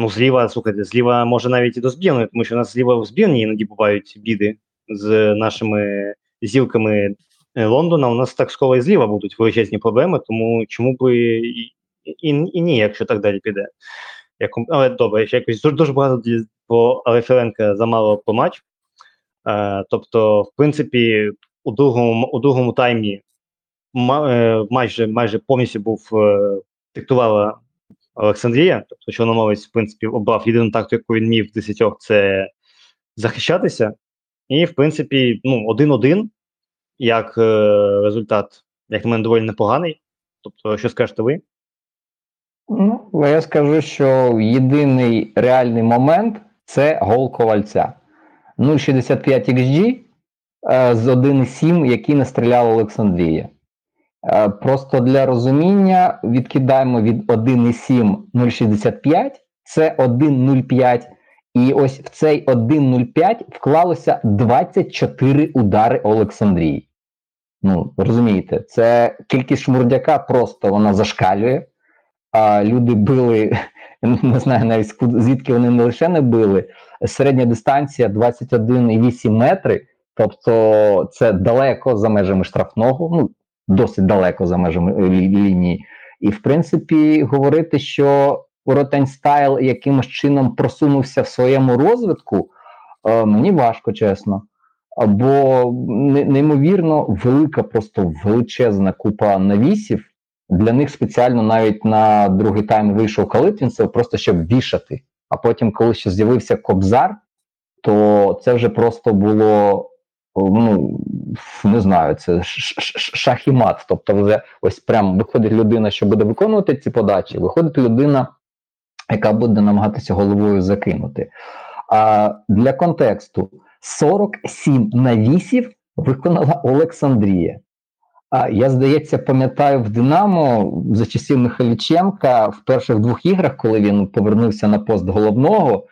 Ну, зліва, слухайте, зліва може навіть і до збірної, тому що у нас зліва в збірні іноді бувають біди з нашими зілками е, Лондона. У нас так скоро і зліва будуть величезні проблеми, тому чому би і, і, і ні, якщо так далі піде. Як, але добре, ще якось дуже, багато для- по замало по матч. Е, тобто, в принципі, у другому, у другому таймі е, майже, майже повністю був е, диктувала Олександрія, тобто Чорноморець, в принципі, обрав єдину тактику, яку він міг в десятьох, це захищатися. І, в принципі, ну, один-один, як е, результат, як на мене, доволі непоганий. Тобто, що скажете ви? Ну, я скажу, що єдиний реальний момент це гол ковальця. 0,65 XG е, з 1,7, який не стріляла Олександрія. Е, Просто для розуміння відкидаємо від 1,7 0,65, це 1,05. І ось в цей 1,05 вклалося 24 удари Олександрії. Ну, розумієте, це кількість шмурдяка просто вона зашкалює. А люди били, <laughs> не знаю навіть звідки вони не лише не били. Середня дистанція 21,8 метри, тобто це далеко за межами штрафного, ну досить далеко за межами е, лінії. І в принципі, говорити, що Ротань style якимось чином просунувся в своєму розвитку, е, мені важко, чесно. Бо неймовірно велика, просто величезна купа навісів. Для них спеціально навіть на другий тайм вийшов Калитвінцев, просто щоб вішати. А потім, коли ще з'явився Кобзар, то це вже просто було ну не знаю, це шах і. Тобто, вже ось прям виходить людина, що буде виконувати ці подачі, виходить людина, яка буде намагатися головою закинути. А для контексту 47 навісів виконала Олександрія. А я, здається, пам'ятаю в Динамо за часів Михайліченка в перших двох іграх, коли він повернувся на пост головного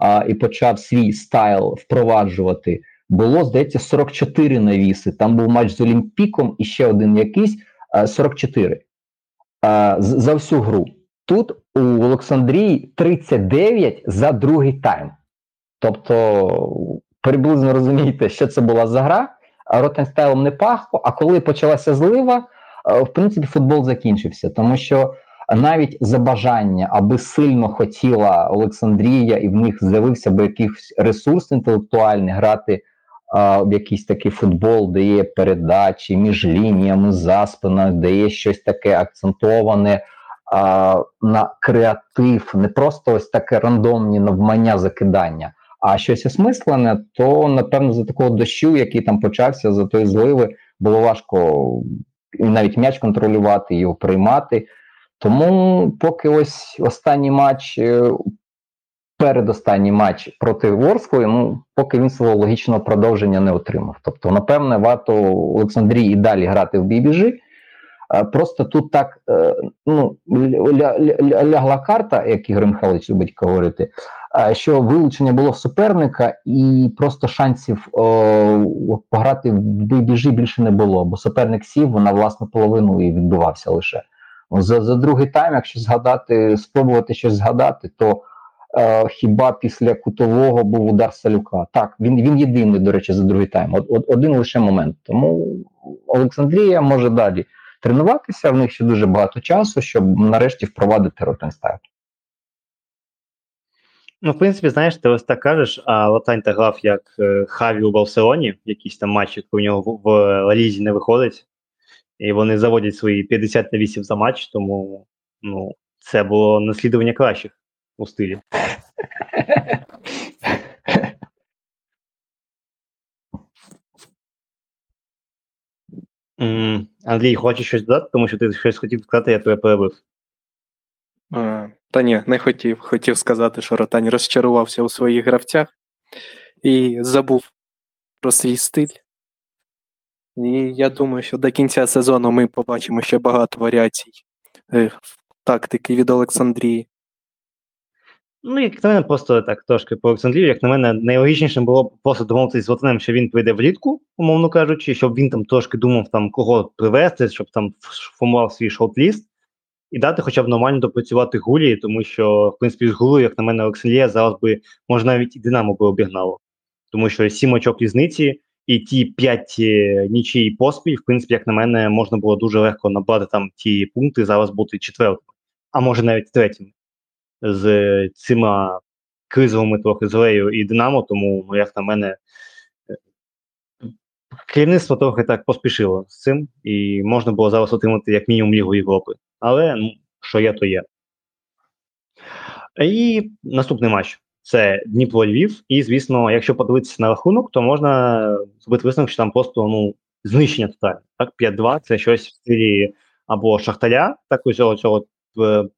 а, і почав свій стайл впроваджувати, було, здається, 44 навіси. Там був матч з Олімпіком і ще один якийсь 44 за всю гру. Тут у Олександрії 39 за другий тайм. Тобто, приблизно розумієте, що це була за гра. Ротенстайлом не пахло. А коли почалася злива, е, в принципі, футбол закінчився, тому що навіть за бажання, аби сильно хотіла Олександрія, і в них з'явився би якийсь ресурс інтелектуальний грати а, якийсь такий футбол, де є передачі між лініями, за спиною, де є щось таке акцентоване а, на креатив, не просто ось таке рандомні навмання закидання а щось осмислене, то напевно за такого дощу, який там почався, за тої зливи, було важко навіть м'яч контролювати, його приймати. Тому поки ось останній матч, е, передостанній матч проти Ворскли, ну поки він свого логічного продовження не отримав. Тобто, напевне, варто Олександрії і далі грати в бібіжі. Просто тут так е, ну, ля, ля, ля, лягла карта, як Ігор Михайлович любить говорити, що вилучення було суперника, і просто шансів о, пограти в бібіжі більше не було, бо суперник сів на власну половину і відбувався лише. За, за другий тайм, якщо згадати, спробувати щось згадати, то е, хіба після кутового був удар Салюка? Так, він він єдиний, до речі, за другий тайм. Од, од, один лише момент. Тому Олександрія може далі тренуватися. В них ще дуже багато часу, щоб нарешті впровадити ротенстайл. Ну, в принципі, знаєш, ти ось так кажеш, а Латань та грав як е, Хаві у Барселоні, якісь там матчі, коли у нього в, в Лалізі не виходить, і вони заводять свої 50 на 8 за матч, тому ну, це було наслідування кращих у стилі. <laughs> Андрій, хочеш щось додати, тому що ти щось хотів сказати, я тебе перебив. А, Та ні, не хотів. Хотів сказати, що Ротань розчарувався у своїх гравцях і забув про свій стиль. І я думаю, що до кінця сезону ми побачимо ще багато варіацій е, тактики від Олександрії. Ну, як на мене, просто так трошки по Олександрію, як на мене, найлогічнішим було б просто домовитися з Латинем, що він прийде влітку, умовно кажучи, щоб він там трошки думав, там, кого привезти, щоб там формував свій шорт-ліст, і дати хоча б нормально допрацювати гулі, тому що, в принципі, з гулою, як на мене, Олександрія зараз би, може, навіть і Динамо би обігнало. Тому що сім очок різниці, і ті п'ять е, нічий поспіль, в принципі, як на мене, можна було дуже легко набрати там ті пункти, зараз бути четвертим, а може навіть третім з цими кризовими трохи з Рею і Динамо, тому, ну, як на мене, е, керівництво трохи так поспішило з цим, і можна було зараз отримати як мінімум Лігу Європи. Але ну, що є, то є. І наступний матч це Дніпро Львів. І, звісно, якщо подивитися на рахунок, то можна зробити висновок, що там просто ну, знищення тотальне. Так, 5-2 це щось в стилі або Шахтаря, так цього цього в,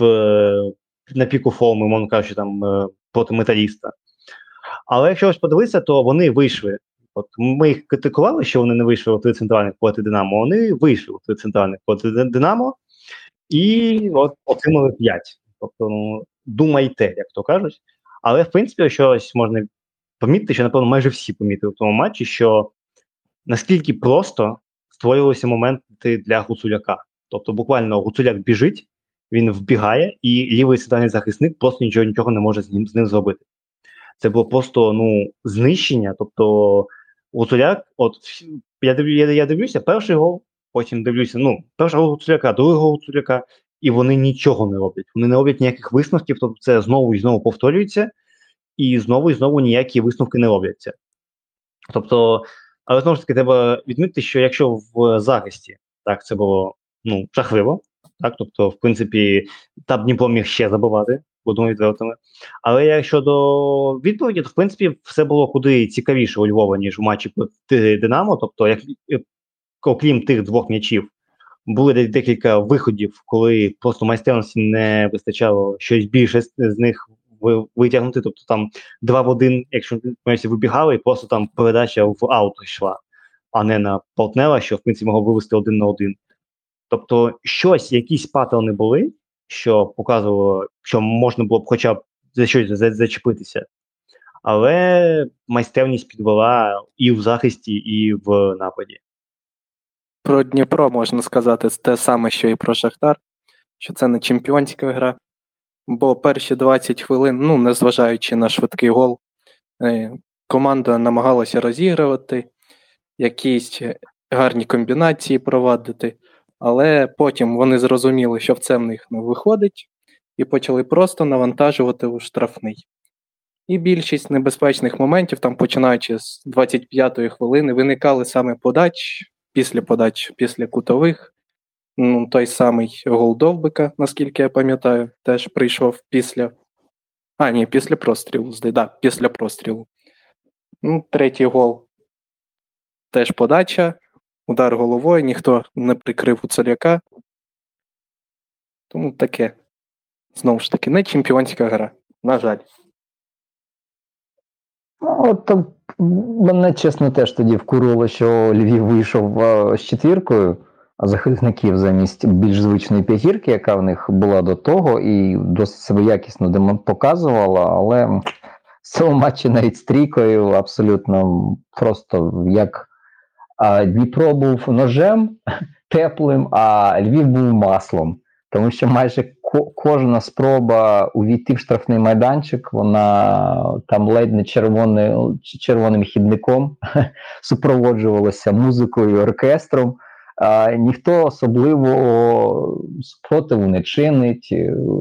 в, на піку форми, мовно кажучи, там е, проти металіста. Але якщо ось подивитися, то вони вийшли. От ми їх критикували, що вони не вийшли в три центральних проти Динамо. Вони вийшли в три центральних проти Динамо і от отримали 5. Тобто, ну, думайте, як то кажуть. Але в принципі, щось можна помітити, що, напевно, майже всі помітили в тому матчі, що наскільки просто створювалися моменти для Гуцуляка. Тобто, буквально Гуцуляк біжить, він вбігає, і лівий центральний захисник просто нічого нічого не може з ним з ним зробити. Це було просто ну, знищення. Тобто, Гуцуляк, от я я, я дивлюся, перший гол, потім дивлюся, ну, перший гол Гуцуляка, другий гол Гуцуляка, і вони нічого не роблять. Вони не роблять ніяких висновків, тобто це знову і знову повторюється, і знову і знову ніякі висновки не робляться. Тобто, але знову ж таки, треба відмітити, що якщо в захисті так це було ну, жахливо, так, тобто, в принципі, там Дніпро міг ще забивати, будемо відвертими. Але якщо до відповіді, то в принципі все було куди цікавіше у Львова, ніж у матчі Динамо. Тобто, як окрім тих двох м'ячів, були декілька виходів, коли просто майстерності не вистачало щось більше з них витягнути. Тобто там два в один, якщо вибігали, і просто там передача в аут йшла, а не на партнера, що в принципі могло вивести один на один. Тобто, щось, якісь паттерни були, що показувало, що можна було б хоча б за щось зачепитися. Але майстерність підвела і в захисті, і в нападі. Про Дніпро можна сказати те саме, що і про Шахтар, що це не чемпіонська гра. Бо перші 20 хвилин, ну, незважаючи на швидкий гол, е, команда намагалася розігрувати, якісь гарні комбінації провадити, але потім вони зрозуміли, що в це в них не виходить, і почали просто навантажувати у штрафний. І більшість небезпечних моментів, там починаючи з 25-ї хвилини, виникали саме подач після подач, після кутових. Ну, Той самий гол Довбика, наскільки я пам'ятаю, теж прийшов після. А, ні, після прострілу. Да, після прострілу. Ну, Третій гол. Теж подача, удар головою, ніхто не прикрив у Цоляка. Тому таке. Знову ж таки, не чемпіонська гра. На жаль. Ну, от мене чесно теж тоді вкурило, що Львів вийшов з четвіркою захисників замість більш звичної п'ятірки, яка в них була до того, і досить себе якісно показувала, але в цьому матчі навіть стрійкою абсолютно просто як а, Дніпро був ножем <laughs> теплим, а Львів був маслом. тому що майже ко- кожна спроба увійти в штрафний майданчик, вона там ледь не червони, червоним хідником <laughs> супроводжувалася музикою, оркестром. Ніхто особливо спротиву не чинить,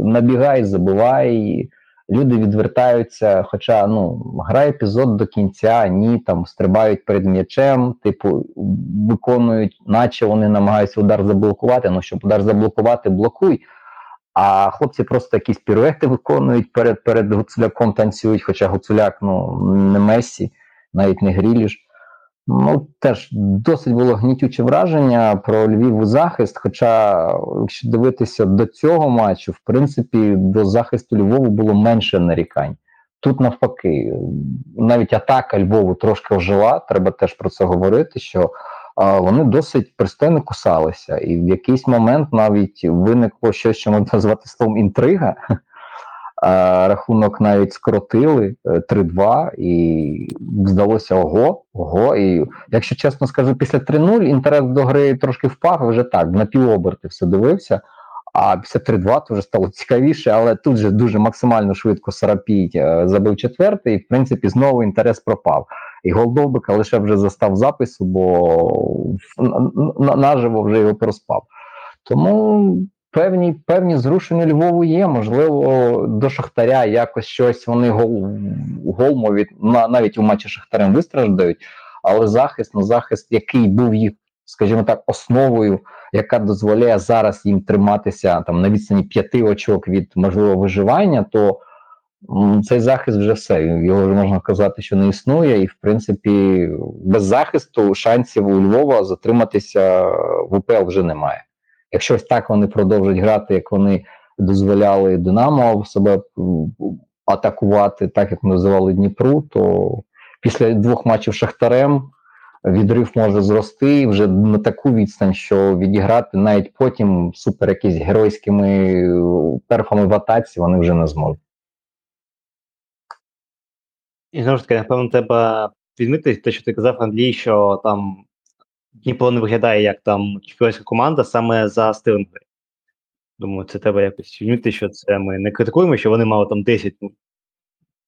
набігає, забиває, люди відвертаються. Хоча ну, грає епізод до кінця, ні, там стрибають перед м'ячем, типу, виконують, наче вони намагаються удар заблокувати. Ну, щоб удар заблокувати, блокуй. А хлопці просто якісь піруети виконують перед перед Гуцуляком танцюють, хоча Гуцуляк ну, не Месі, навіть не Гріліш. Ну, теж досить було гнітюче враження про Львів у захист. Хоча, якщо дивитися до цього матчу, в принципі, до захисту Львову було менше нарікань. Тут навпаки, навіть атака Львову трошки ожила, треба теж про це говорити. що а, Вони досить пристойно кусалися, і в якийсь момент навіть виникло щось, що можна назвати словом інтрига. Рахунок навіть скоротили 3-2, е, і здалося ого, ого. І якщо чесно скажу, після 3-0 інтерес до гри трошки впав, вже так, на півоберти все дивився. А після 3-2 то вже стало цікавіше, але тут же дуже максимально швидко Сарапій е, забив четвертий, і в принципі знову інтерес пропав. І гол Довбика лише вже застав запису, бо наживо вже його проспав. Тому певні певні зрушення Львову є. Можливо, до Шахтаря якось щось вони гол голмо від навіть у матчі Шахтарем вистраждають, але захист, ну захист, який був їх, скажімо так, основою, яка дозволяє зараз їм триматися там на відстані п'яти очок від можливого виживання, то цей захист вже все. Його вже можна казати, що не існує, і в принципі без захисту шансів у Львова затриматися в УПЛ вже немає. Якщо ось так вони продовжать грати, як вони дозволяли Динамо себе атакувати, так як називали Дніпру, то після двох матчів Шахтарем відрив може зрости вже на таку відстань, що відіграти навіть потім супер якісь геройськими перфами в атаці вони вже не зможуть. І знову ж таки, напевно, треба відмітити те, що ти казав, Андрій, що там Дніпро не виглядає як там чемпіонська команда саме за стилем гри. Думаю, це треба якось відмітити, що це ми не критикуємо, що вони мали там 10 ну,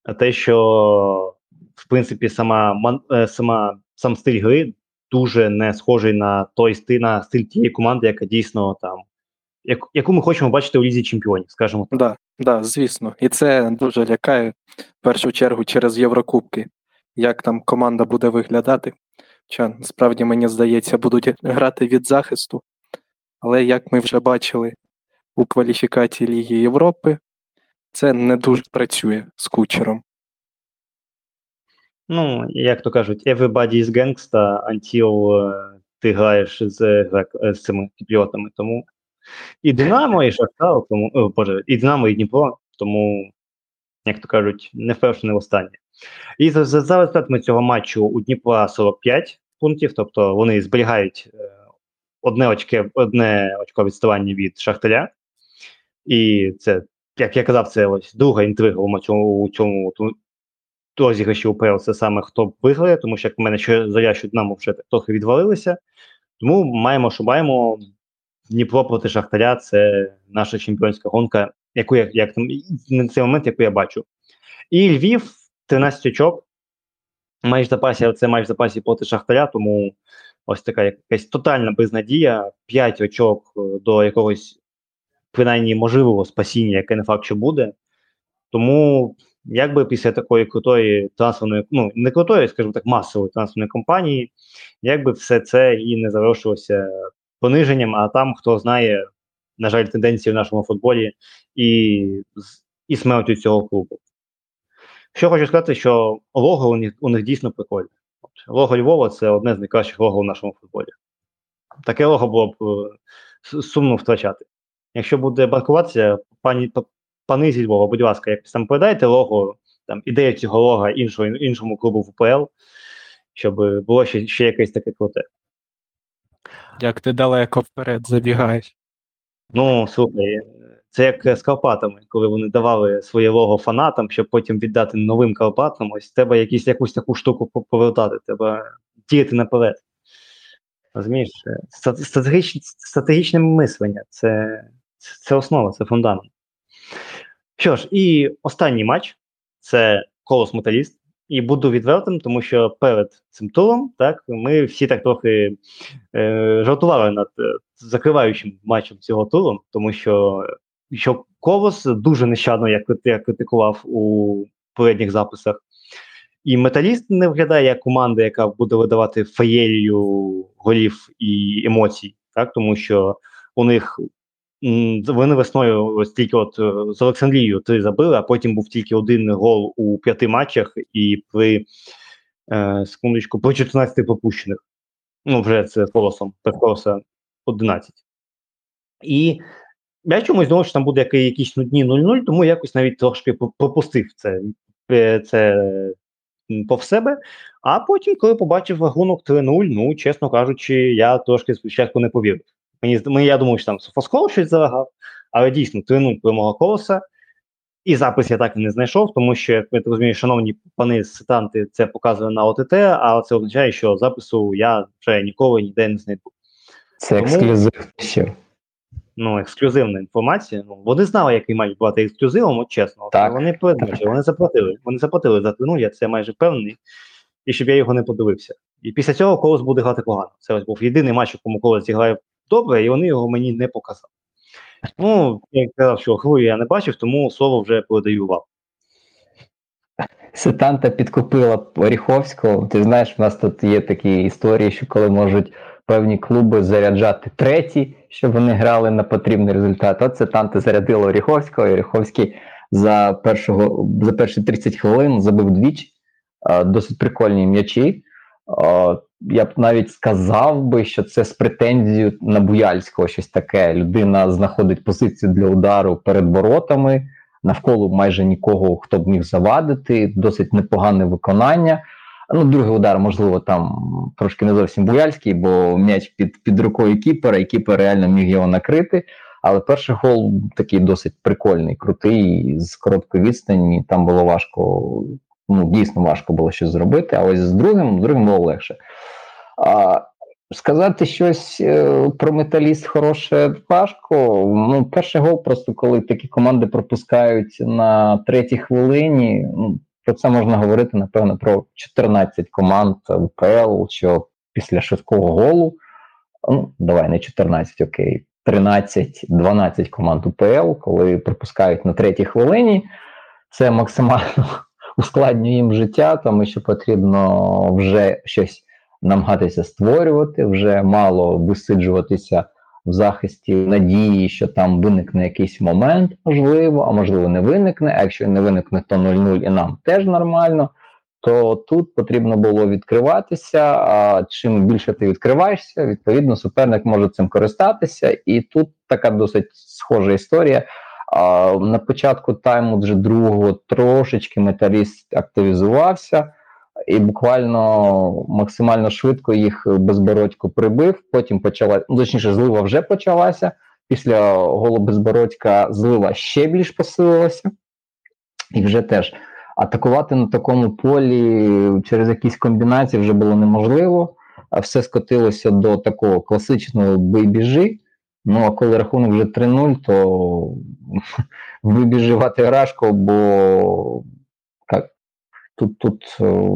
а те, що в принципі сама е, сама сам стиль гри дуже не схожий на той стиль на стиль тієї команди, яка дійсно там, яку ми хочемо бачити у лізі чемпіонів, скажімо так. Да, да, звісно. І це дуже лякає в першу чергу через Єврокубки, як там команда буде виглядати. Хоча насправді, мені здається, будуть грати від захисту. Але як ми вже бачили у кваліфікації Ліги Європи, це не дуже працює з кучером. Ну, як то кажуть, everybody is gangsta until uh, ти граєш з з цими кіпіотами. Тому і Динамо, і Шахтар, тому о, Боже, і Динамо, і Дніпро, тому, як то кажуть, не вперше, не останнє. І за, за результатами цього матчу у Дніпра 45 пунктів, тобто вони зберігають е, одне очке, одне очко відставання від Шахтаря. І це, як я казав, це ось друга інтрига у цьому у цьому розіграші УПЛ це саме хто виграє, тому що як в мене що заря, що Динамо вже трохи відвалилися. Тому маємо, що маємо Дніпро проти Шахтаря це наша чемпіонська гонка, яку я як на цей момент, яку я бачу. І Львів 13 очок. Майже в запасі, це майже в запасі проти Шахтаря, тому ось така якась тотальна безнадія, 5 очок е, до якогось, принаймні, можливого спасіння, яке не факт, що буде. Тому якби після такої крутої трансферної, ну не крутої, скажімо так, масової трансферної кампанії, якби все це і не завершилося пониженням, а там хто знає, на жаль, тенденції в нашому футболі і і смертю цього клубу. Що хочу сказати, що лого у них у них дійсно прикольне. Лого Львова це одне з найкращих лого в нашому футболі. Таке лого було б е, сумно втрачати. Якщо буде баркуватися, пані пани зі Львова, будь ласка, якось там передайте лого, там ідею цього лога іншого, іншому клубу в УПЛ, щоб було ще ще якесь таке круте. Як ти далеко вперед забігаєш? Ну, слухай, це як з Карпатами, коли вони давали своє лого фанатам, щоб потім віддати новим Карпатам, ось треба якісь, якусь таку штуку повертати, треба діяти наперед. Розумієш, стратегічне, стратегічне мислення це це основа, це фундамент. Що ж, і останній матч це колос Металіст. І буду відвертим, тому що перед цим туром так ми всі так трохи е, жартували над е, закриваючим матчем цього туру, тому що, що Колос дуже нещадно як, як критикував у попередніх записах. І металіст не виглядає як команда, яка буде видавати феєрію голів і емоцій, так тому що у них вони весною ось тільки от е, з Олександрією три забили, а потім був тільки один гол у п'яти матчах, і при е, секундочку, при 14 пропущених. Ну, вже це колосом, при колоса 11. І я чомусь думав, що там буде якісь нудні 0-0, тому якось навіть трошки пропустив це, е, це м, себе. А потім, коли побачив рахунок 3-0, ну, чесно кажучи, я трошки спочатку не повірив. Мені, мені я думав, що там Софоскол щось залагав, але дійсно 3-0 перемога колоса. І запис я так і не знайшов, тому що, як ви розумієте, шановні пани ситанти, це показує на ОТТ, а це означає, що запису я вже ніколи ніде не знайду. Це ексклюзив. Ну, ексклюзивна інформація. Ну, вони знали, який матч бути ексклюзивом, от чесно. Так. Вони передбачили, вони заплатили. Вони заплатили за ну, я це майже впевнений, і щоб я його не подивився. І після цього колос буде грати погано. Це ось був єдиний матч, у якому колос зіграє добре, і вони його мені не показали. Ну, я казав, що гру я не бачив, тому слово вже передаю вам. Сетанта підкупила Оріховського. Ти знаєш, в нас тут є такі історії, що коли можуть певні клуби заряджати треті, щоб вони грали на потрібний результат. От Сетанта зарядила Оріховського, Оріховський за першого за перші 30 хвилин забив двічі. Досить прикольні м'ячі. Я б навіть сказав би, що це з претензією на Буяльського щось таке. Людина знаходить позицію для удару перед воротами навколо майже нікого, хто б міг завадити, досить непогане виконання. Ну, другий удар, можливо, там трошки не зовсім буяльський, бо м'яч під, під рукою кіпера, і кіпер реально міг його накрити. Але перший гол такий досить прикольний, крутий, з короткої відстані. Там було важко, ну дійсно важко було щось зробити. А ось з другим, з другим було легше. А, Сказати щось е, про металіст хороше важко. Ну, перший гол, просто коли такі команди пропускають на третій хвилині. Ну, про це можна говорити, напевно, про 14 команд УПЛ, що після швидкого голу, ну, давай не 14, окей, 13-12 команд УПЛ, коли пропускають на третій хвилині, це максимально <laughs> ускладнює їм життя, тому що потрібно вже щось намагатися створювати, вже мало висиджуватися в захисті надії, що там виникне якийсь момент, можливо, а можливо, не виникне. А якщо не виникне, то 0-0 і нам теж нормально. То тут потрібно було відкриватися. А чим більше ти відкриваєшся, відповідно, суперник може цим користатися. І тут така досить схожа історія. А, на початку тайму вже другого трошечки металіст активізувався і буквально максимально швидко їх безбородько прибив. Потім почала, ну, точніше, злива вже почалася. Після голу безбородька злива ще більш посилилася, і вже теж атакувати на такому полі через якісь комбінації вже було неможливо. Все скотилося до такого класичного бий-біжи. Ну а коли рахунок вже 3-0, то <laughs> вибіживати Грашко, бо тут тут е,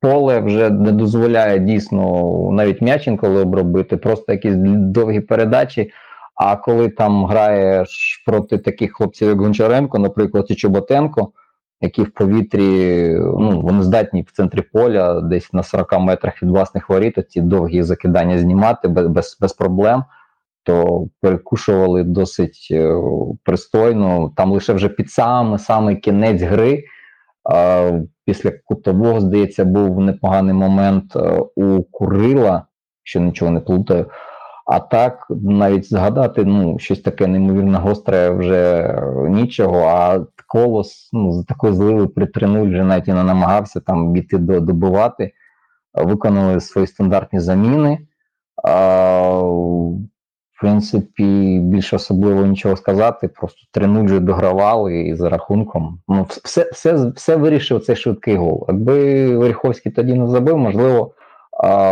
поле вже не дозволяє дійсно навіть м'яч інколи обробити, просто якісь довгі передачі. А коли там граєш проти таких хлопців, як Гончаренко, наприклад, і Чоботенко, які в повітрі ну, вони здатні в центрі поля, десь на 40 метрах від власних воріт, ці довгі закидання знімати без, без, проблем то перекушували досить е, пристойно. Там лише вже під саме самий кінець гри. Після кутового, здається, був непоганий момент е, у Курила, що нічого не плутаю. А так, навіть згадати, ну, щось таке неймовірно гостре вже нічого. А колос ну, з такою зливою при 3-0 вже навіть і не намагався там біти до добивати. Виконали свої стандартні заміни. Принципі, більше особливо нічого сказати, просто 3-0 вже догравали і за рахунком. Ну, все все, все вирішив цей швидкий гол. Якби Оріховський тоді не забив, можливо,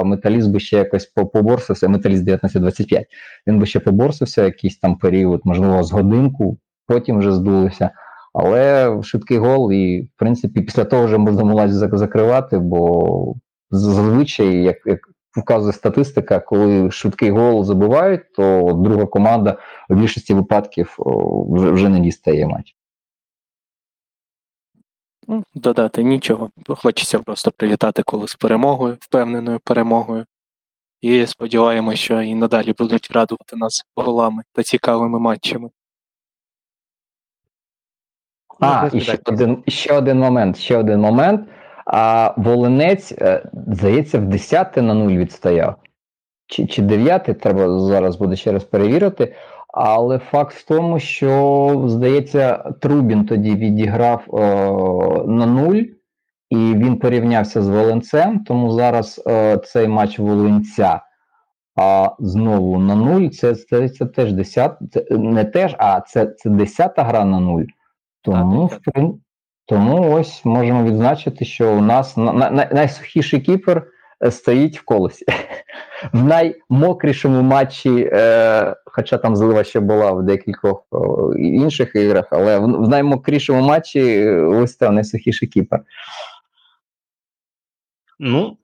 металіст би ще якось по- поборсився, металіст 19-25, він би ще поборсився якийсь там період, можливо, з годинку, потім вже здулося. Але швидкий гол, і в принципі, після того вже можна мулач закривати, бо зазвичай, як, як вказує статистика, коли швидкий гол забивають, то друга команда в більшості випадків вже, вже не дістає матч. Ну, додати нічого. Хочеться просто привітати коло з перемогою, впевненою перемогою. І сподіваємося, що і надалі будуть радувати нас голами та цікавими матчами. Ну, А, принципі, і ще один, ще один момент. Ще один момент. А Волинець, е, здається, в 10 на 0 відстояв. Чи, чи 9, треба зараз буде ще раз перевірити. Але факт в тому, що, здається, Трубін тоді відіграв е, на 0, і він порівнявся з Волинцем. Тому зараз е, цей матч Волинця а знову на 0. Це, це, це теж 10, це не теж, а це, це 10 гра на 0. Тому, Так, в тому ось можемо відзначити, що у нас на, на, на- найсухіший кіпер е, стоїть в колесі. <laughs> В наймокрішому матчі, е, хоча там злива ще була в декількох інших іграх, але в, наймокрішому матчі е, ось там найсухіший кіпер. Ну,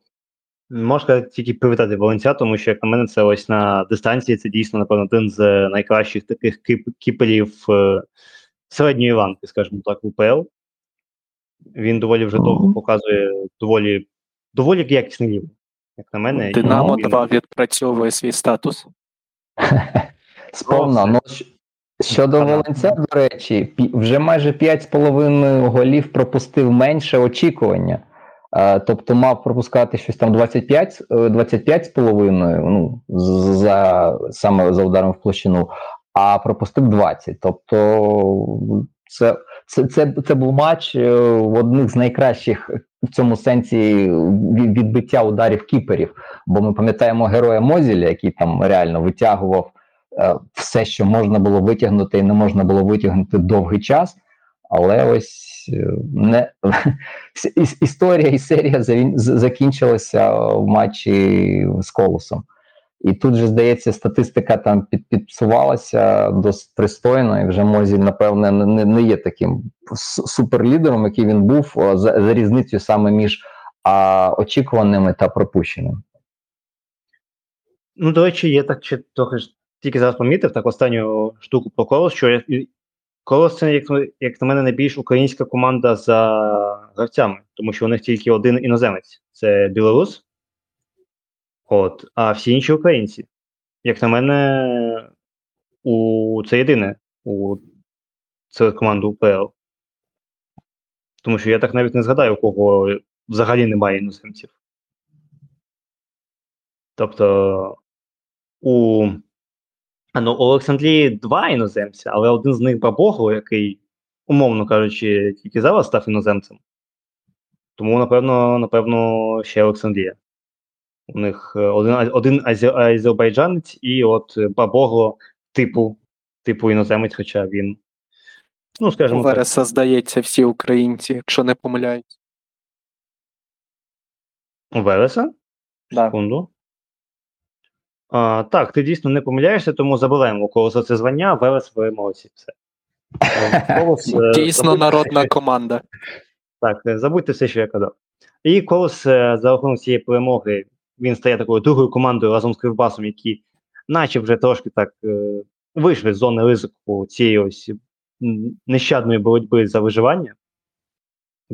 можна тільки привітати Волонця, тому що, як на мене, це ось на дистанції це дійсно, напевно, один з найкращих таких кіп- кіперів середньої ланки, скажімо так, в УПЛ. Він доволі вже довго показує доволі, доволі якісний рівень, як на мене. Динамо він- 2 відпрацьовує свій статус. <laughs> Сповна. Ну, щодо. Волинця, до речі, вже майже 5,5 голів пропустив менше очікування. Е, Тобто мав пропускати щось там 25, е, 25 з половиною, ну, за, саме за ударом в площину, а пропустив 20. Тобто це, це, це, це був матч е, в одних з найкращих в цьому сенсі відбиття ударів кіперів. Бо ми пам'ятаємо героя Мозіля, який там реально витягував е, все, що можна було витягнути, і не можна було витягнути довгий час. Але ось е, не <laughs> історія і серія закінчилася в матчі з колосом. І тут же, здається, статистика там під, досить пристойно, і вже Мозіль, напевне, не, не є таким суперлідером, який він був за, за різницею саме між а, очікуваними та пропущеними. Ну, до речі, я так ще трохи тільки зараз помітив так останню штуку про колос, що колос це, як, як на мене, найбільш українська команда за гравцями, тому що у них тільки один іноземець це білорус. От, а всі інші українці. Як на мене, у це єдине у серед команд УПЛ. Тому що я так навіть не згадаю, у кого взагалі немає іноземців. Тобто у, ну, у Олександрії два іноземця, але один з них Бабогло, який, умовно кажучи, тільки зараз став іноземцем. Тому, напевно, напевно, ще Олександрія. У них е, один, один азер- азербайджанець і от е, Бабогло типу, типу іноземець, хоча він. Ну, скажімо так. Вереса, здається, всі українці, якщо не помиляюсь. У Велеса? Да. Секунду. А, так, ти дійсно не помиляєшся, тому забираємо у кого за це звання, Велес ви молодці. Все. Е, Колос, <laughs> Дійсно забудьте народна команда. Так, забудьте все, що я казав. І Колос за рахунок цієї перемоги він стає такою другою командою разом з Кривбасом, які, наче вже трошки так е, вийшли з зони ризику цієї ось нещадної боротьби за виживання.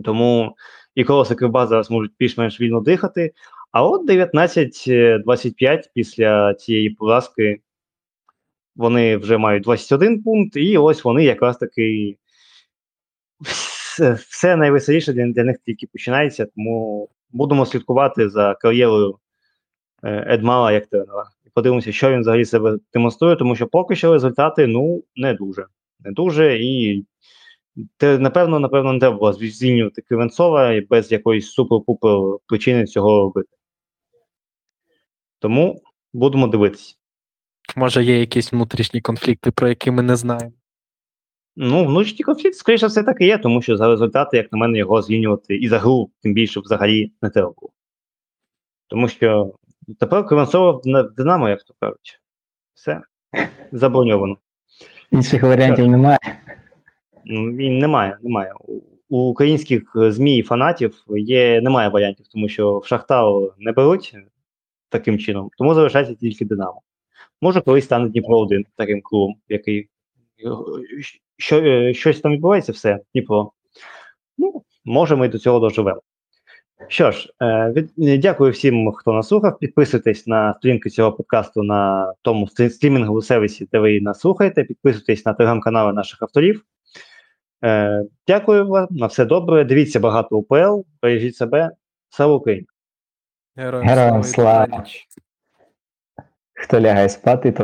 Тому і Колос і Кривбас зараз можуть більш-менш вільно дихати. А от 19-25 після цієї поразки вони вже мають 21 пункт, і ось вони якраз таки все, найвеселіше для, для них тільки починається, тому будемо слідкувати за кар'єрою Едмала як тренера. І подивимося, що він взагалі себе демонструє, тому що поки що результати ну не дуже. Не дуже. І те, напевно, напевно, не треба було звільнювати Кривенцова і без якоїсь супер-пупер причини цього робити. Тому будемо дивитися. Може, є якісь внутрішні конфлікти, про які ми не знаємо. Ну, внутрішній конфлікт, скоріше все так і є, тому що за результати, як на мене, його звільнювати і за гру, тим більше взагалі не треба було. Тому що тепер Кривенцова на- Динамо, як то кажуть. Все заброньовано. Інших варіантів немає. Ну, немає, немає. У- українських е, ЗМІ і фанатів є, немає варіантів, тому що в Шахтар не беруть таким чином, тому залишається тільки Динамо. Може, колись стане Дніпро 1 таким клубом, який е, що, щось там відбувається, все, Дніпро. Ну, може, ми до цього доживемо. Що ж, е, від, е, дякую всім, хто нас слухав. Підписуйтесь на сторінки цього подкасту на тому стрімінговому сервісі, де ви нас слухаєте. Підписуйтесь на телеграм-канали наших авторів. Е, дякую вам, на все добре. Дивіться багато УПЛ, бережіть себе. Слава Україні! Героям, слава. Хто лягає спати, то